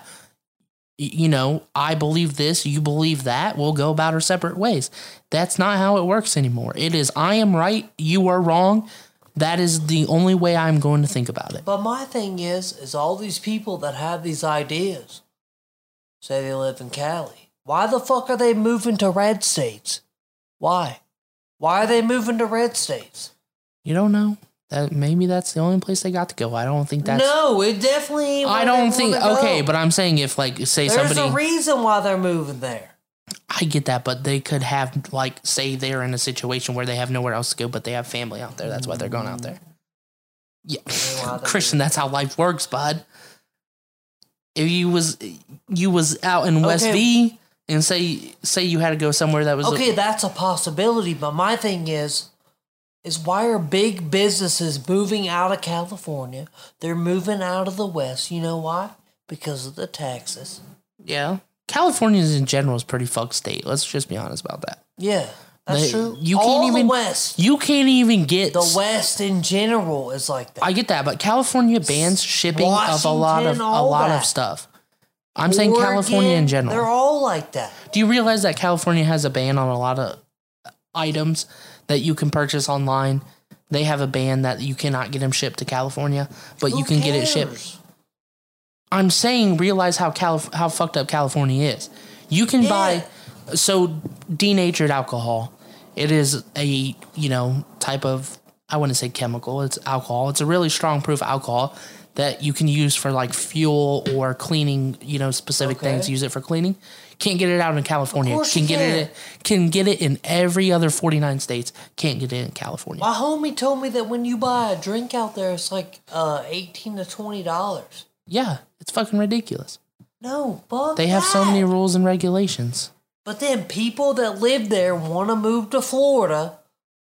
you know, I believe this. You believe that. We'll go about our separate ways. That's not how it works anymore. It is I am right. You are wrong. That is the only way I'm going to think about it. But my thing is, is all these people that have these ideas, say they live in Cali. Why the fuck are they moving to red states? Why? Why are they moving to red states? You don't know that maybe that's the only place they got to go. I don't think that's. no, it definitely. I don't think. Okay, but I'm saying if like say there's somebody. a reason why they're moving there. I get that, but they could have like say they're in a situation where they have nowhere else to go, but they have family out there. That's why they're going out there. Yeah, [LAUGHS] Christian, that's how life works, bud. If you was you was out in West Okay. V and say say you had to go somewhere that was Okay, that's a possibility, but my thing is is why are big businesses moving out of California? They're moving out of the West. You know why? Because of the taxes. yeah. California in general is a pretty fucked state. Let's just be honest about that. Yeah, that's They- true. you All can't even- West. You can't even get The West in general is like that. I get that, but California bans shipping of a lot of a lot that. of stuff. I'm saying California in general. They're all like that. Do you realize that California has a ban on a lot of items that you can purchase online? They have a ban that you cannot get them shipped to California, but you Who can get it shipped. I'm saying realize how Calif- how fucked up California is. You can Yeah. buy so denatured alcohol. It is a you know type of I wouldn't say chemical. It's alcohol. It's a really strong proof alcohol that you can use for like fuel or cleaning. You know specific Okay. things. Use it for cleaning. Can't get it out in California. can get it. Can get it in every other 49 states. Can't get it in California. My homie told me that when you buy a drink out there, it's like uh, eighteen to twenty dollars. Yeah, it's fucking ridiculous. No, fuck They have so many rules and regulations. But then people that live there want to move to Florida,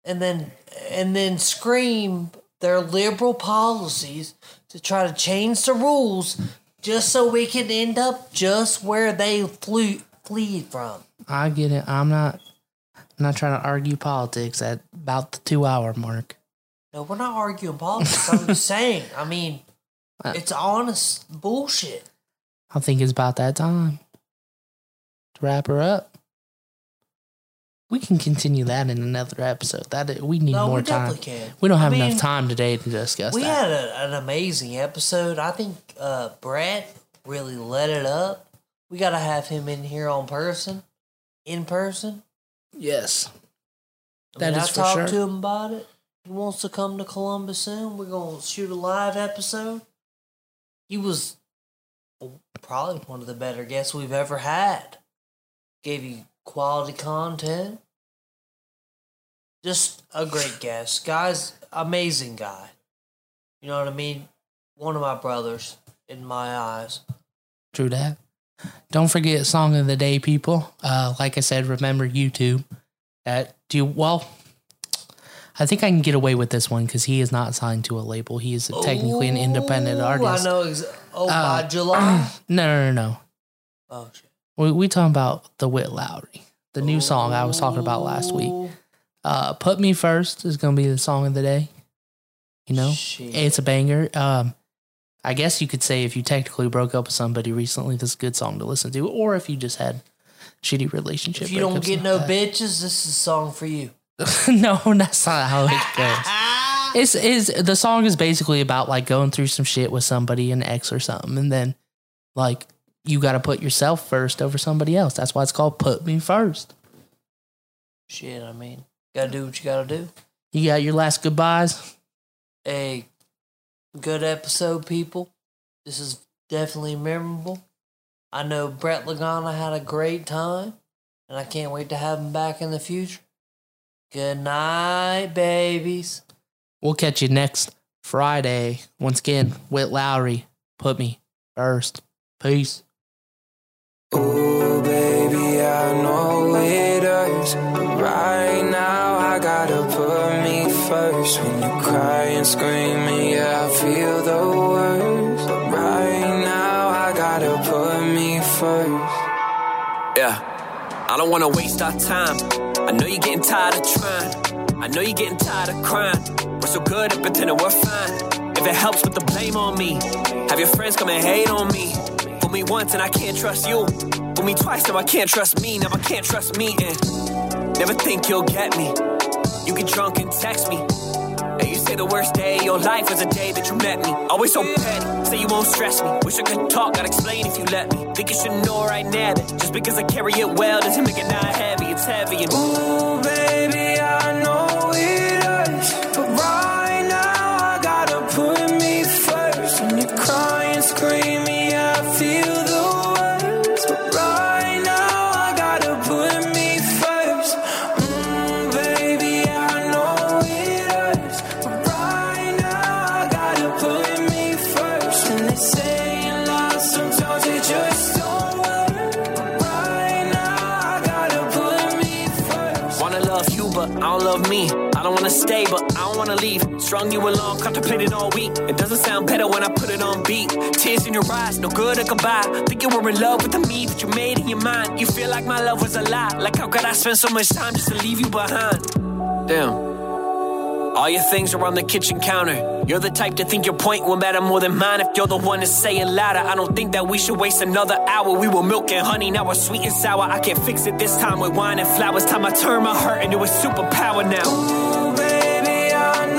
and then and then scream their liberal policies to try to change the rules, just so we can end up just where they flew fleed from. I get it. I'm not. I'm not trying to argue politics at about the two hour mark. No, we're not arguing politics. I'm just [LAUGHS] saying. I mean, Uh, it's honest bullshit. I think it's about that time to wrap her up. We can continue that in another episode. That we need No, more we time. can. We don't I have mean, enough time today to discuss We that. had a, an amazing episode. I think uh, Brett really let it up. We got to have him in here on person, in person. yes, I That mean, is I for talked sure. to him about it. He wants to come to Columbus soon. We're gonna shoot a live episode. He was probably one of the better guests we've ever had. Gave you quality content. Just a great guest, guys. Amazing guy. You know what I mean? One of my brothers in my eyes. true that. Don't forget song of the day, people. Uh, like I said, remember YouTube. At do you, well. I think I can get away with this one because he is not signed to a label. He is technically an independent artist. I know. Ex- oh, Uh, by July. [CLEARS THROAT] No, no, no, no. oh shit. We we talking about the Witt Lowry, the new song I was talking about last week. Uh, "Put Me First is gonna be the song of the day. You know, shit. it's a banger. Um, I guess you could say if you technically broke up with somebody recently, this is a good song to listen to, or if you just had shitty relationship. If you don't get no all bitches, this is a song for you. [LAUGHS] no, that's not how it goes. [LAUGHS] It's is the song is basically about like going through some shit with somebody, an ex or something, and then like you got to put yourself first over somebody else. That's why it's called "Put Me First. Shit, I mean, gotta do what you gotta do. You got your last goodbyes. A good episode, people. This is definitely memorable. I know Brett Lagana had a great time, and I can't wait to have him back in the future. Good night, babies. We'll catch you next Friday. Once again, Witt Lowry, put me first. Peace. Ooh, baby, I know it hurts. Right now, I gotta put me first. When you cry and screaming, yeah, I feel the worst. But right now, I gotta put me first. Yeah, I don't wanna waste our time. I know you're getting tired of trying. I know you're getting tired of crying. We're so good at pretending we're fine. If it helps, put the blame on me. Have your friends come and hate on me. Fool me once and I can't trust you. Fool me twice, now I can't trust me. Now I can't trust me and never think you'll get me. You get drunk and text me. And you say the worst day of your life was the day that you met me. Always so petty, say you won't stress me. Wish I could talk, I'd explain if you let me. Think you should know right now that just because I carry it well doesn't make it not heavy. It's heavy and Ooh, baby, I know stay, but I don't wanna leave. Strung you along, contemplated all week. It doesn't sound better when I put it on beat. Tears in your eyes, no good or goodbye. Think you were in love with the me that you made in your mind. You feel like my love was a lie. Like how could I spend so much time just to leave you behind? Damn. All your things are on the kitchen counter. You're the type to think your point will matter more than mine if you're the one to say it louder. I don't think that we should waste another hour. We were milk and honey, now we're sweet and sour. I can't fix it this time with wine and flowers. Time I turn my heart into a superpower now. I